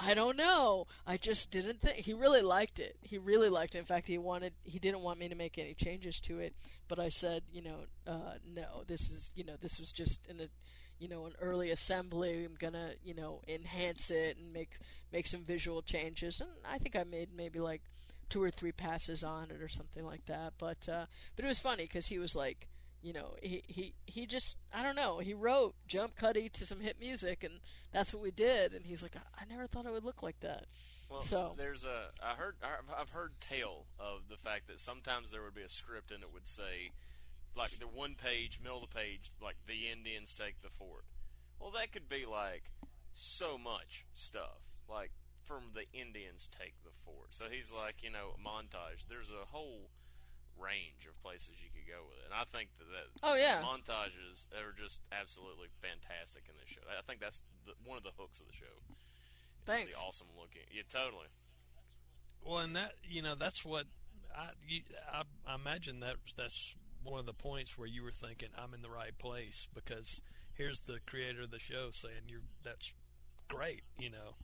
I don't know. I just didn't think he really liked it. He really liked it. In fact, he wanted he didn't want me to make any changes to it, but I said, you know, uh, no. This is, you know, this was just in a you know, an early assembly. I'm going to, you know, enhance it and make make some visual changes. And I think I made maybe like two or three passes on it or something like that. But uh but it was funny cuz he was like you know, he, he he just I don't know. He wrote jump cutty to some hit music, and that's what we did. And he's like, I, I never thought it would look like that. Well, So- there's a I heard I've- I've heard tale of the fact that sometimes there would be a script and it would say like the one page, middle of the page, like the Indians take the fort. Well, that could be like so much stuff, like from the Indians take the fort. So he's like, you know, montage. There's a whole range of places you could go with it, and I think that, that Oh, yeah. the montages are just absolutely fantastic in this show. I think that's the, one of the hooks of the show. is Thanks. The awesome looking, yeah, totally. Well, and that you know that's what I you, I, I imagine that that's one of the points where you were thinking I'm in the right place because here's the creator of the show saying you're that's great, you know,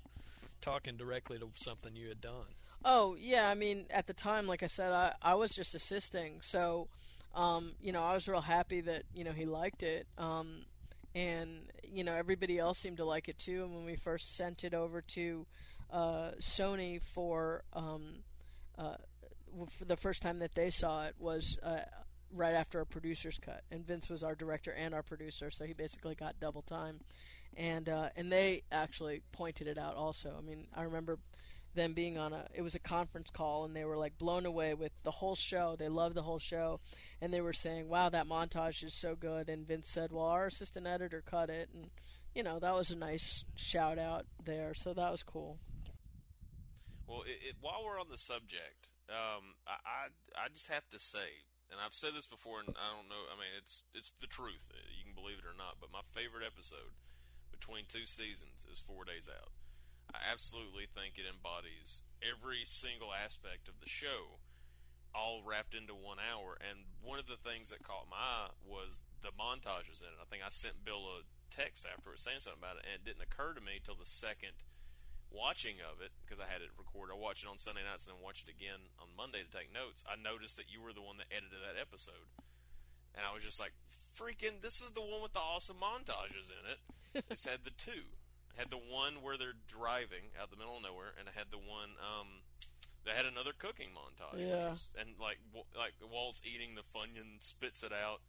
talking directly to something you had done. Oh yeah, I mean at the time, like I said, I I was just assisting, so um, you know I was real happy that you know he liked it, um, and you know everybody else seemed to like it too. And when we first sent it over to uh, Sony for um, uh, for the first time that they saw it was uh, right after a producer's cut, and Vince was our director and our producer, so he basically got double time, and uh, and they actually pointed it out also. I mean, I remember them being on a it was a conference call and they were like blown away with the whole show they loved the whole show and they were saying wow that montage is so good and vince said well our assistant editor cut it and you know that was a nice shout out there so that was cool Well, it, it, while we're on the subject, um, I, I I just have to say, and I've said this before, and I don't know. I mean, it's it's the truth. You can believe it or not, but my favorite episode between two seasons is Four Days Out. I absolutely think it embodies every single aspect of the show, all wrapped into one hour. And one of the things that caught my eye was the montages in it. I think I sent Bill a text afterwards saying something about it, and it didn't occur to me till the second watching of it because I had it recorded. I watched it on Sunday nights and then watched it again on Monday to take notes. I noticed that you were the one that edited that episode, and I was just like, "Freaking! This is the one with the awesome montages in it." It's had the two. It had the one where they're driving out the middle of nowhere, and it had the one um, that had another cooking montage. Yeah. Was, and like like Walt's eating the funyun, spits it out,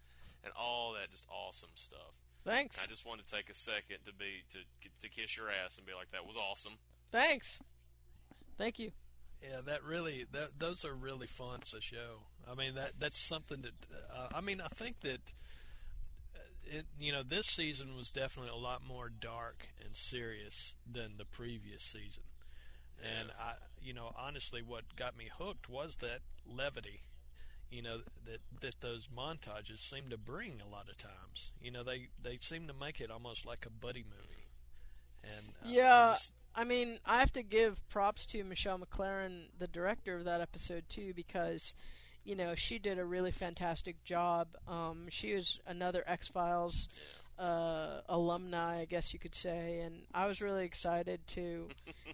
and all that just awesome stuff. Thanks. I just wanted to take a second to be to to kiss your ass and be like, "That was awesome." Thanks. Thank you. Yeah, that really that those are really fun to show. I mean that that's something that uh, I mean I think that it you know this season was definitely a lot more dark and serious than the previous season. And I you know honestly what got me hooked was that levity. You know that that those montages seem to bring a lot of times. You know they they seem to make it almost like a buddy movie. And uh, I Yeah, just- I mean, I have to give props to Michelle MacLaren, the director of that episode too, because you know she did a really fantastic job. Um, she was another X Files uh, alumni, I guess you could say, and I was really excited to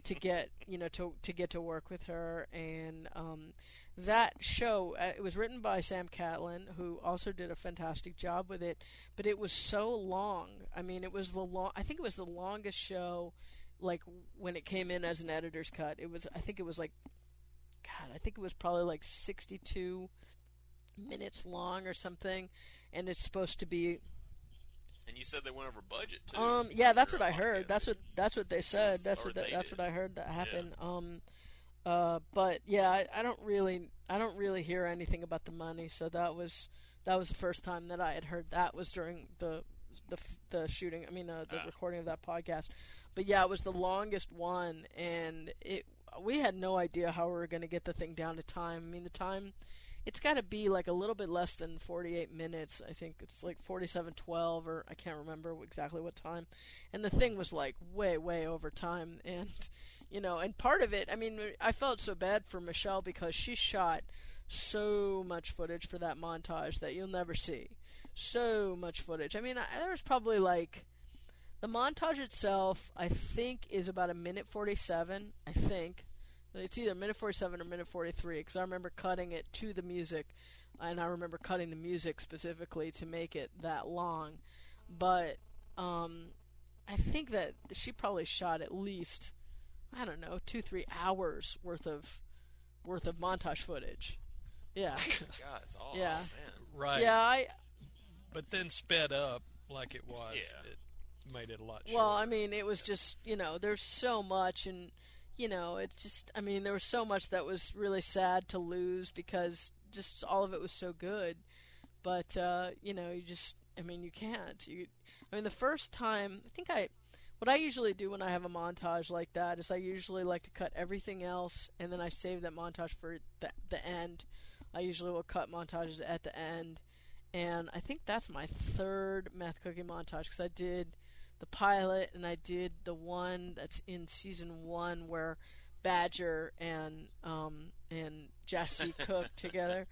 to get you know to to get to work with her. And um, that show uh, it was written by Sam Catlin, who also did a fantastic job with it. But it was so long. I mean, it was the long. I think it was the longest show. Like when it came in as an editor's cut, it was. I think it was like, God, I think it was probably like sixty-two minutes long or something, and it's supposed to be And you said they went over budget too. um, yeah, that's what I heard. podcast. That's what that's what they said. That's or what that, that's did. what I heard that happened. Um, uh, but yeah, I, I don't really I don't really hear anything about the money. So that was that was the first time that I had heard that was during the the the shooting. I mean, uh, the Ah. recording of that podcast. But yeah, it was the longest one, and it we had no idea how we were going to get the thing down to time. I mean, the time it's got to be like a little bit less than 48 minutes. I think it's like 47:12 or I can't remember exactly what time. And the thing was like way way over time and you know, and part of it, I mean, I felt so bad for Michelle because she shot so much footage for that montage that you'll never see. So much footage. I mean, I, there was probably like the montage itself, I think, is about a minute 47. I think. It's either minute 47 or minute 43 because I remember cutting it to the music, and I remember cutting the music specifically to make it that long. But um, I think that she probably shot at least, I don't know, two three hours worth of worth of montage footage. Yeah, God, it's all Yeah. man. right. yeah. I but then sped up like it was. Yeah. It made it a lot. Well, I mean, it was just you know, there's so much, and you know, it's just I mean, there was so much that was really sad to lose because just all of it was so good, but uh, you know, you just I mean, you can't. You, I mean, the first time I think I. What I usually do when I have a montage like that is I usually like to cut everything else and then I save that montage for the, the end. I usually will cut montages at the end. And I think that's my third meth cooking montage because I did the pilot and I did the one that's in season one where Badger and um, and Jesse cook together.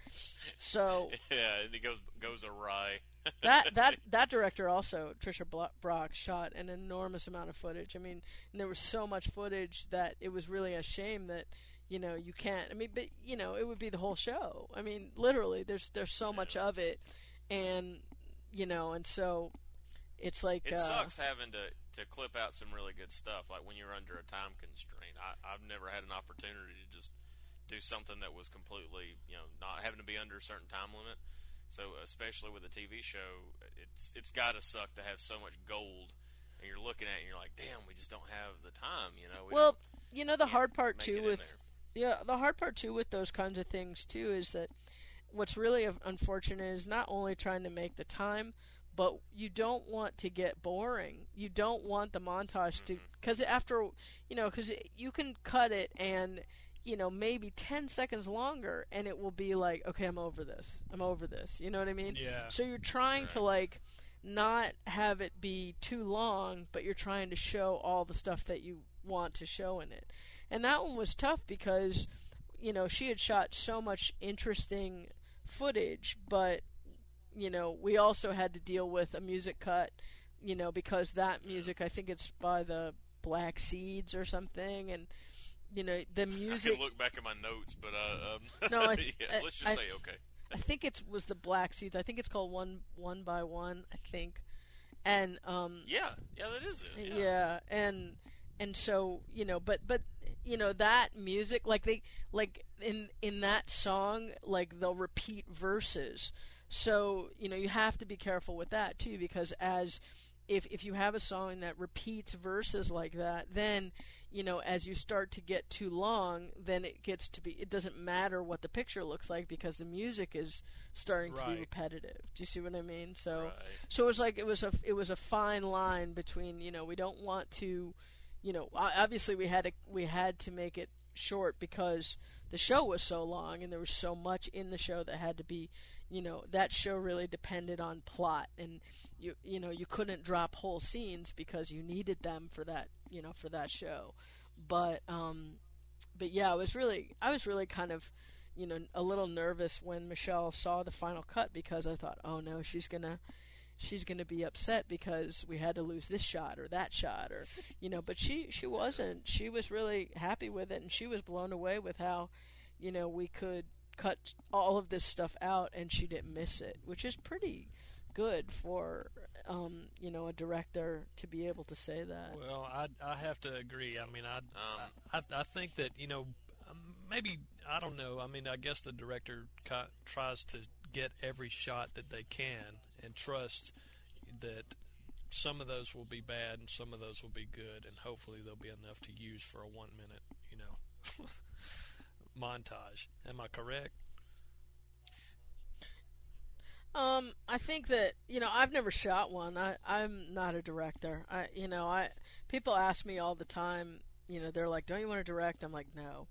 So Yeah, and it goes goes awry. that that that director also Tricia Brock shot an enormous amount of footage. I mean, and there was so much footage that it was really a shame that you know you can't. I mean, but you know it would be the whole show. I mean, literally, there's there's so much of it, and you know, and so it's like It uh, sucks having to to clip out some really good stuff. Like when you're under a time constraint. I, I've never had an opportunity to just do something that was completely, you know, not having to be under a certain time limit. So especially with a TV show, it's it's got to suck to have so much gold, and you're looking at it and you're like, damn, we just don't have the time. You know. We Well, you know the hard part too with yeah, the hard part too with those kinds of things too is that what's really unfortunate is not only trying to make the time, but you don't want to get boring. You don't want the montage to Mm-hmm. because after you know because you can cut it and you know, maybe 10 seconds longer and it will be like, okay, I'm over this. I'm over this. You know what I mean? Yeah. So you're trying to like not have it be too long, but you're trying to show all the stuff that you want to show in it. And that one was tough because you know, she had shot so much interesting footage, but you know, we also had to deal with a music cut, you know, because that music, I think it's by the Black Seeds or something, and you know, the I music. can look back at my notes, but uh, um, No, I- yeah, let's just I- say okay. I think it was the Black Seeds. I think it's called One One by One. I think, and um, Yeah, yeah, that is it. yeah. Yeah. and and so you know but but you know that music like they like in in that song like they'll repeat verses so you know you have to be careful with that too because as if if you have a song that repeats verses like that then you know as you start to get too long then it gets to be it doesn't matter what the picture looks like because the music is starting to be repetitive. Do you see what i mean? So Right. so it was like it was a it was a fine line between you know we don't want to you know obviously we had to we had to make it short because the show was so long and there was so much in the show that had to be you know that show really depended on plot and you you know you couldn't drop whole scenes because you needed them for that you know for that show. But um but yeah I was really I was really kind of you know a little nervous when Michelle saw the final cut because I thought oh no she's going to she's going to be upset because we had to lose this shot or that shot or you know but she she wasn't. She was really happy with it and she was blown away with how you know we could cut all of this stuff out and she didn't miss it which is pretty good for um you know a director to be able to say that Well, I I have to agree. I mean, I Um, I, I think that you know um, maybe I don't know. I mean, I guess the director co- tries to get every shot that they can and trust that some of those will be bad and some of those will be good, and hopefully there'll be enough to use for a one minute, you know, montage. Am I correct? Um, I think that you know I've never shot one. I I'm not a director. I you know I people ask me all the time. You know they're like, "Don't you want to direct?" I'm like, "No,"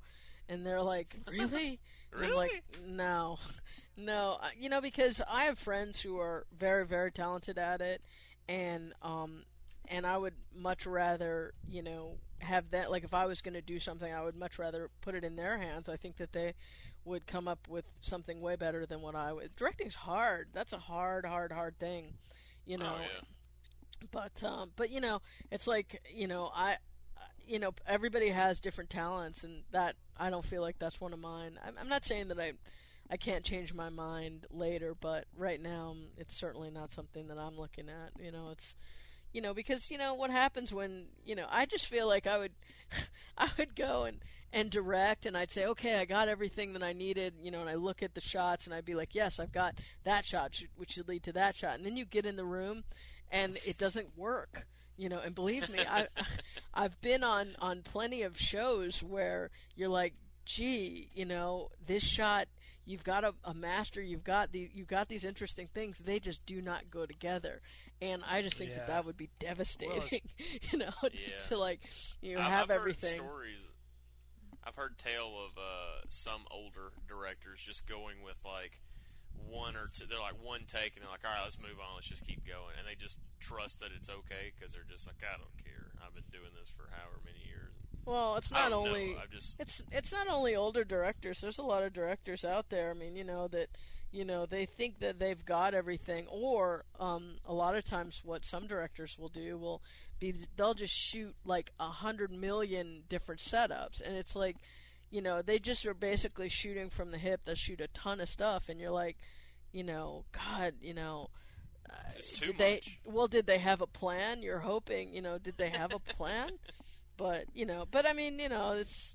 and they're like, "Really?" And I'm like, "No, no." You know because I have friends who are very very talented at it, and um and I would much rather you know have that. Like if I was going to do something, I would much rather put it in their hands. I think that they would come up with something way better than what I would. Directing's hard. That's a hard, hard, hard thing, you know. oh yeah. But um, but you know, it's like you know, I, you know, everybody has different talents, and that I don't feel like that's one of mine. I'm, I'm not saying that I, I can't change my mind later, but right now um, it's certainly not something that I'm looking at. You know, it's. You know, because you know what happens when you know. I just feel like I would, I would go and and direct and I'd say, okay, I got everything that I needed, you know, and I look at the shots and I'd be like, yes, I've got that shot, which should lead to that shot. And then you get in the room and it doesn't work, you know, and believe me, I, I've been on, on plenty of shows where you're like, gee, you know, this shot, you've got a, a master, you've got the, you've got these interesting things, they just do not go together. And I just think that Yeah. that would be devastating, it's- you know, Yeah. to like, you I've- have I've everything. Heard stories. I've heard tale of uh, some older directors just going with like one or two. They're like one take, and they're like, "All right, let's move on. Let's just keep going." And they just trust that it's okay because they're just like, "I don't care. I've been doing this for however many years." Well, it's not only know. Just it's it's not only older directors. There's a lot of directors out there. I mean, you know that you know they think that they've got everything, or um, a lot of times what some directors will do will be they'll just shoot like a hundred million different setups, and it's like you know they just are basically shooting from the hip. They shoot a ton of stuff, and you're like, you know, God, you know. uh, It's too did they. Well, did they have a plan? You're hoping, you know, did they have a plan? but you know but i mean you know it's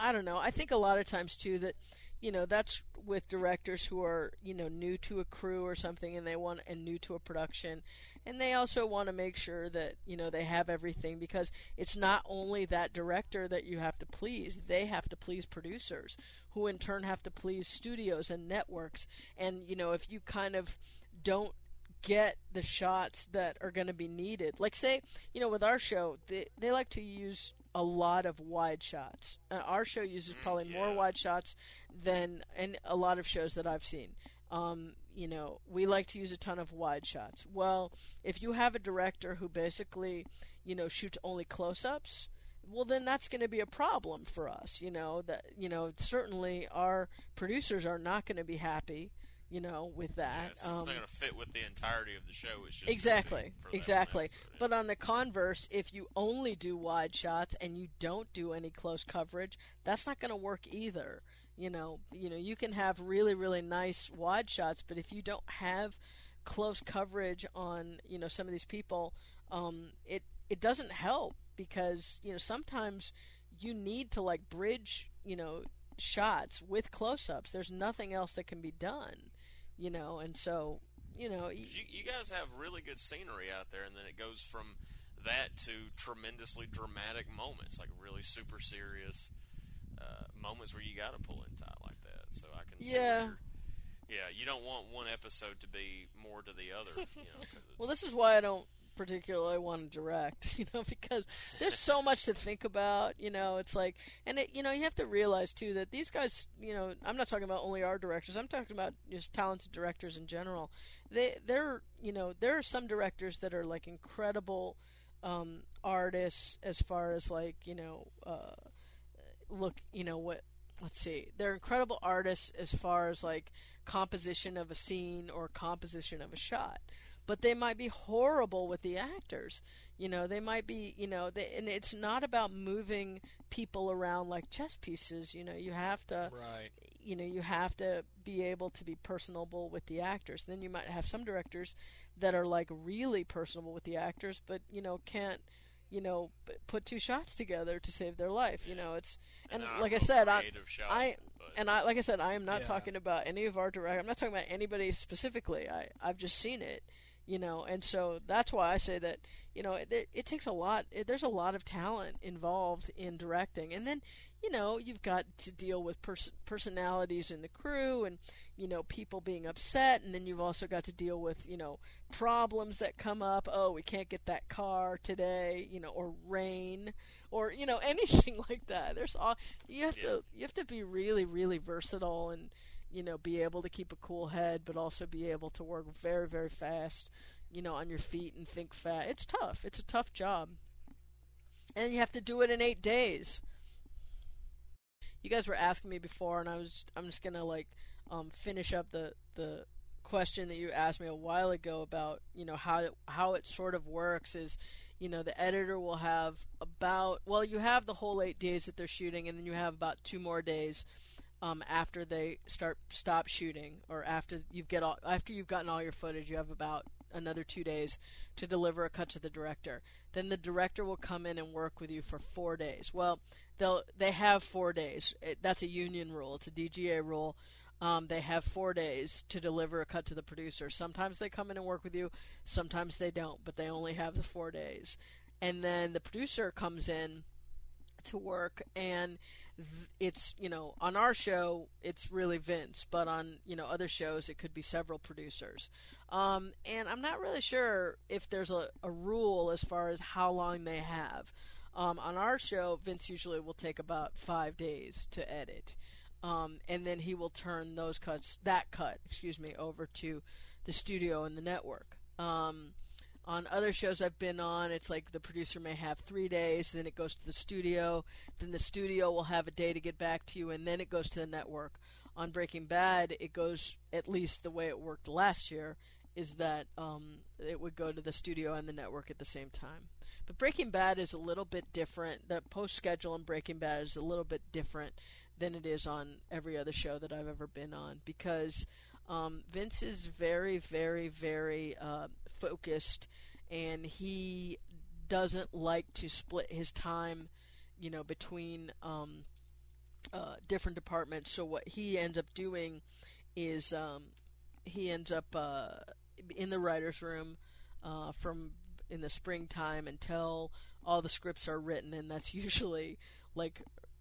i don't know. I think a lot of times too that you know that's with directors who are you know new to a crew or something and they want and new to a production. And they also want to make sure that you know they have everything because it's not only that director that you have to please. They have to please producers who in turn have to please studios and networks. And you know if you kind of don't get the shots that are going to be needed. Like say, you know, with our show, they they like to use a lot of wide shots. Uh, our show uses probably more wide shots than and a lot of shows that I've seen. Um, you know, we like to use a ton of wide shots. Well, if you have a director who basically, you know, shoots only close-ups, well then that's going to be a problem for us, you know, that you know, certainly our producers are not going to be happy, you know, with that. Yes, it's Um, not going to fit with the entirety of the show. It's just Exactly, be for that exactly. episode, yeah. But on the converse, if you only do wide shots and you don't do any close coverage, that's not going to work either. You know, you know, you can have really, really nice wide shots, but if you don't have close coverage on, you know, some of these people, um, it it doesn't help because you know sometimes you need to like bridge, you know, shots with close-ups. There's nothing else that can be done, you know, and so you know, You, you guys have really good scenery out there, and then it goes from that to tremendously dramatic moments, like really super serious uh, moments where you got to pull in tight like that. So I can Yeah. yeah, you don't want one episode to be more to the other. You know, Well, this is why I don't particularly want to direct, you know, because there's so much to think about, you know, it's like, and it, you know, you have to realize too that these guys, you know, I'm not talking about only our directors, I'm talking about just talented directors in general. They, they're, you know, there are some directors that are like incredible um, artists as far as like, you know, uh, look, you know, what let's see they're incredible artists as far as like composition of a scene or composition of a shot but they might be horrible with the actors. You know they might be you know they, and it's not about moving people around like chess pieces you know. You have to Right. you know you have to be able to be personable with the actors. Then you might have some directors that are like really personable with the actors but you know can't you know put two shots together to save their life you know. It's and, And like i said I, shots, I but, and I like I said, I am not Yeah. talking about any of our direct i'm not talking about anybody specifically. I i've just seen it you know and so that's why i say that you know it, it takes a lot it, there's a lot of talent involved in directing. And then you know you've got to deal with pers- personalities in the crew and you know people being upset. And then you've also got to deal with you know problems that come up. Oh we can't get that car today you know or rain or you know anything like that. There's all you have to you have to be really really versatile and you know be able to keep a cool head but also be able to work very very fast you know on your feet and think fast it's tough. It's a tough job. And you have to do it in 8 days. You guys were asking me before, and I was I'm just gonna like um, finish up the the question that you asked me a while ago about you know how it, how it sort of works is you know the editor will have about well you have the whole eight days that they're shooting and then you have about two more days um, after they start stop shooting or after you've get all after you've gotten all your footage you have about another two days to deliver a cut to the director. Then the director will come in and work with you for four days. Well they'll they have four days. It, that's a union rule. It's a dga rule. Um, they have four days to deliver a cut to the producer. Sometimes they come in and work with you. Sometimes they don't but they only have the four days. And then the producer comes in to work and it's you know on our show it's really vince but on you know other shows it could be several producers. Um, and i'm not really sure if there's a, a rule as far as how long they have. Um, on our show vince usually will take about five days to edit. Um, and then he will turn those cuts that cut excuse me over to the studio and the network. Um, on other shows I've been on, it's like the producer may have three days, then it goes to the studio, then the studio will have a day to get back to you, and then it goes to the network. On Breaking Bad, it goes at least the way it worked last year, is that um, it would go to the studio and the network at the same time. But Breaking Bad is a little bit different. The post schedule on Breaking Bad is a little bit different than it is on every other show that I've ever been on because um, Vince is very, very, very uh, focused, and he doesn't like to split his time, you know, between um, uh, different departments. So what he ends up doing is um, he ends up uh, in the writers' room uh, from in the springtime until all the scripts are written, and that's usually like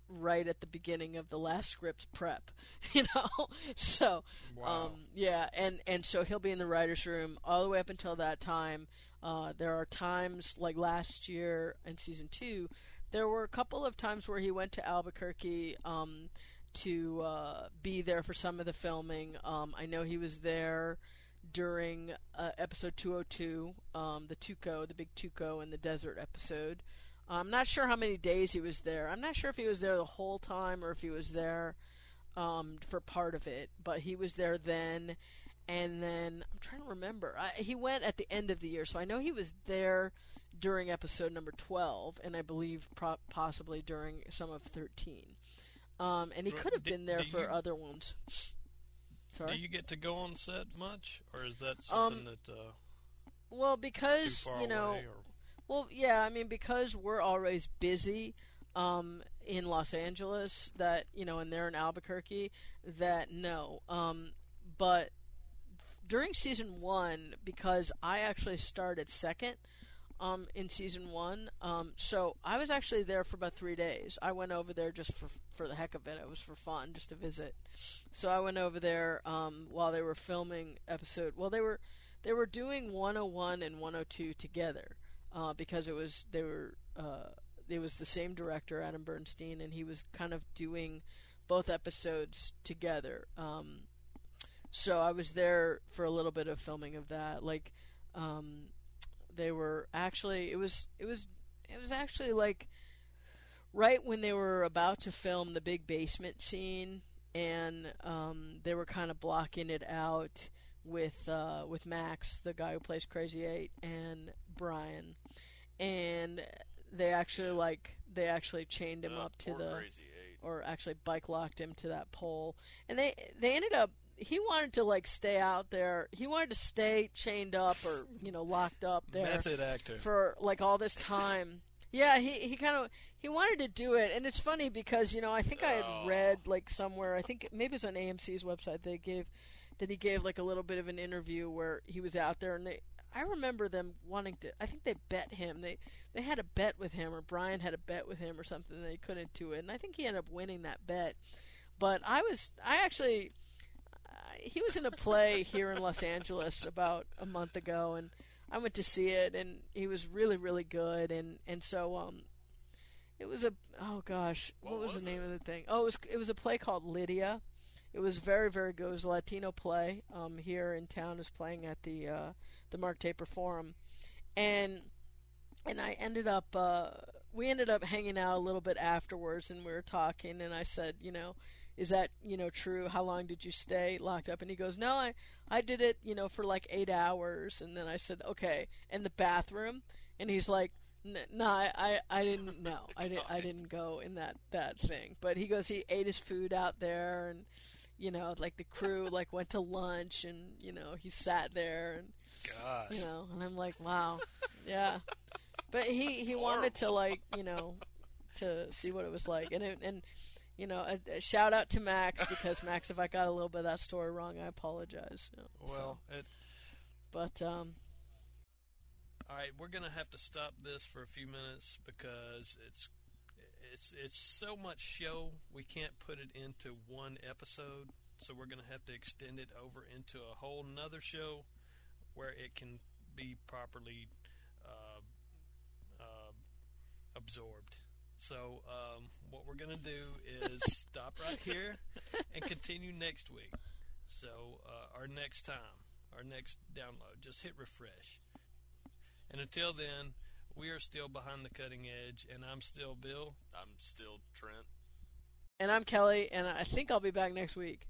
right at the beginning of the last script's prep, you know. so, Wow. um, yeah, and and so he'll be in the writers' room all the way up until that time. Uh, there are times like last year in season two there were a couple of times where he went to Albuquerque um, to uh, be there for some of the filming. Um, I know he was there during uh, episode 202, um, the Tuco, the big Tuco in the desert episode. I'm not sure how many days he was there. I'm not sure if he was there the whole time or if he was there um, for part of it, but he was there then. And then I'm trying to remember. I, he went at the end of the year, so I know he was there during episode number 12, and I believe pro- possibly during some of 13. Um, and he could have been there do for you- other ones. Sorry. Do you get to go on set much, or is that Um, something that uh, well, because you know, Well, yeah, I mean because we're always busy um, in Los Angeles, that you know, and they're in Albuquerque. That no, um, but during season one, because I actually started second um, in season one, um, so I was actually there for about three days. I went over there just for for the heck of it. It was for fun, just to visit. So I went over there um, while they were filming episode. Well, they were they were doing 101 and 102 together uh, because it was they were uh, it was the same director Adam Bernstein and he was kind of doing both episodes together. Um, so I was there for a little bit of filming of that. Like um, they were actually it was it was it was actually like right when they were about to film the big basement scene and um, they were kind of blocking it out with uh, with Max, the guy who plays Crazy Eight, and Brian, and they actually like they actually chained him Uh, up to the Crazy Eight. or actually bike locked him to that pole, and they they ended up he wanted to like stay out there. He wanted to stay chained up or you know locked up there method actor. for like all this time. Yeah, he he kind of he wanted to do it, and it's funny because you know I think I had Oh. read like somewhere I think maybe it's on AMC's website they gave that he gave like a little bit of an interview where he was out there and they I remember them wanting to I think they bet him. They they had a bet with him or Brian had a bet with him or something and they couldn't do it and I think he ended up winning that bet. But I was I actually uh, he was in a play here in Los Angeles about a month ago and I went to see it and he was really really good and and so um it was a oh gosh what, What was, was the name it? of the thing? Oh it was it was a play called Lydia it was very very good. It was a Latino play um here in town is playing at the uh the Mark Taper Forum. And and I ended up uh we ended up hanging out a little bit afterwards and we were talking and I said you know is that you know true? How long did you stay locked up? And he goes no i i did it you know for like eight hours. And then i said okay in the bathroom? And he's like "N- no I, I i didn't know. I didn't i didn't go in that that thing. But he goes he ate his food out there and you know like the crew like went to lunch and you know he sat there and Gosh, you know and i'm like wow. Yeah. But he he wanted to like you know to see what it was like. And it, and you know a, a shout out to max because max if i got a little bit of that story wrong i apologize. You know, so. well, it, but um all right, we're gonna have to stop this for a few minutes because it's it's it's so much show we can't put it into one episode. So we're gonna have to extend it over into a whole nother show where it can be properly uh, uh, absorbed. So um, what we're gonna do is stop right here and continue next week. So uh, our next time, our next download, just hit refresh. And until then, we are still behind the cutting edge, and I'm still Bill. I'm still Trent. and i'm Kelley and i think i'll be back next week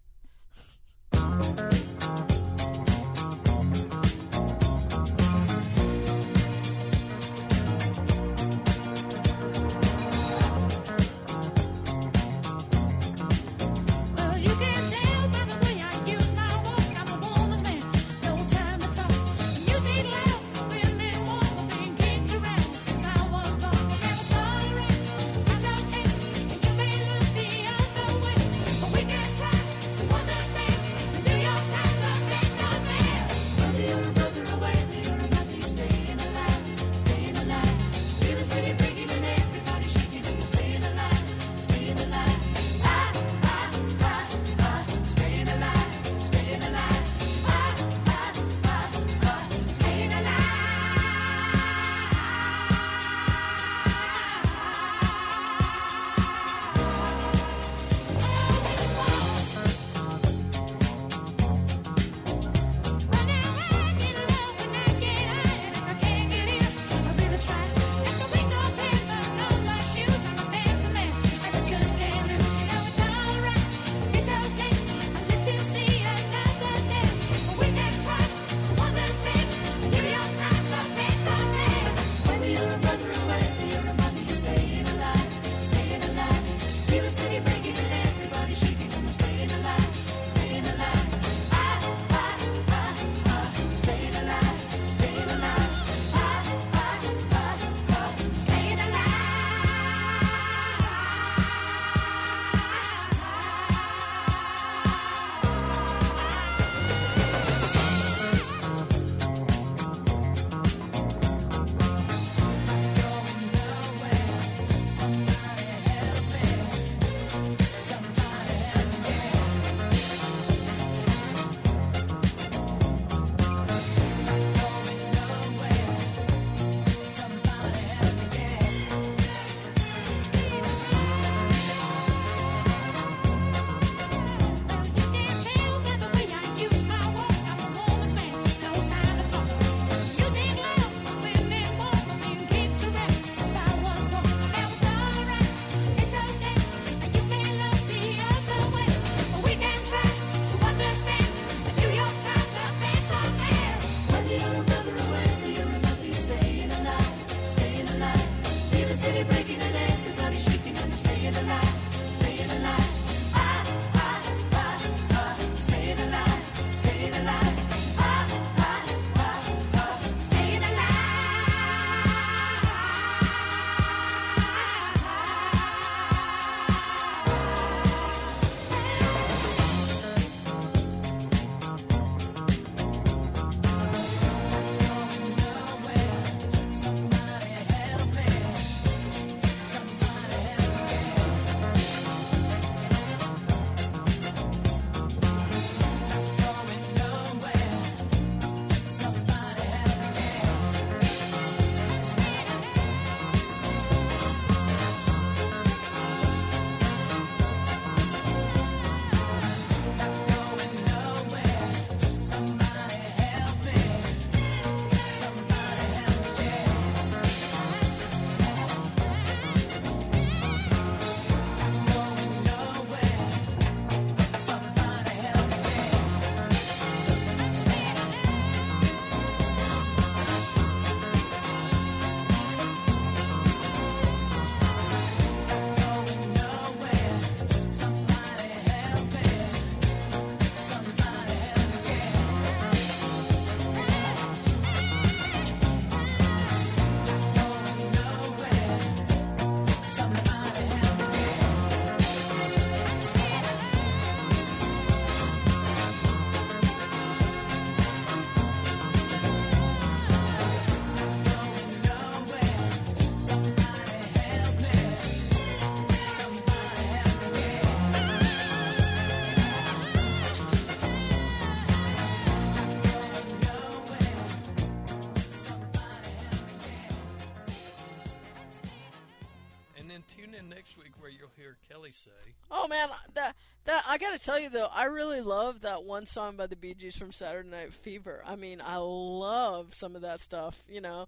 say, Oh man, that that I gotta tell you though, I really love that one song by the Bee Gees from Saturday Night Fever. I mean, I love some of that stuff. You know,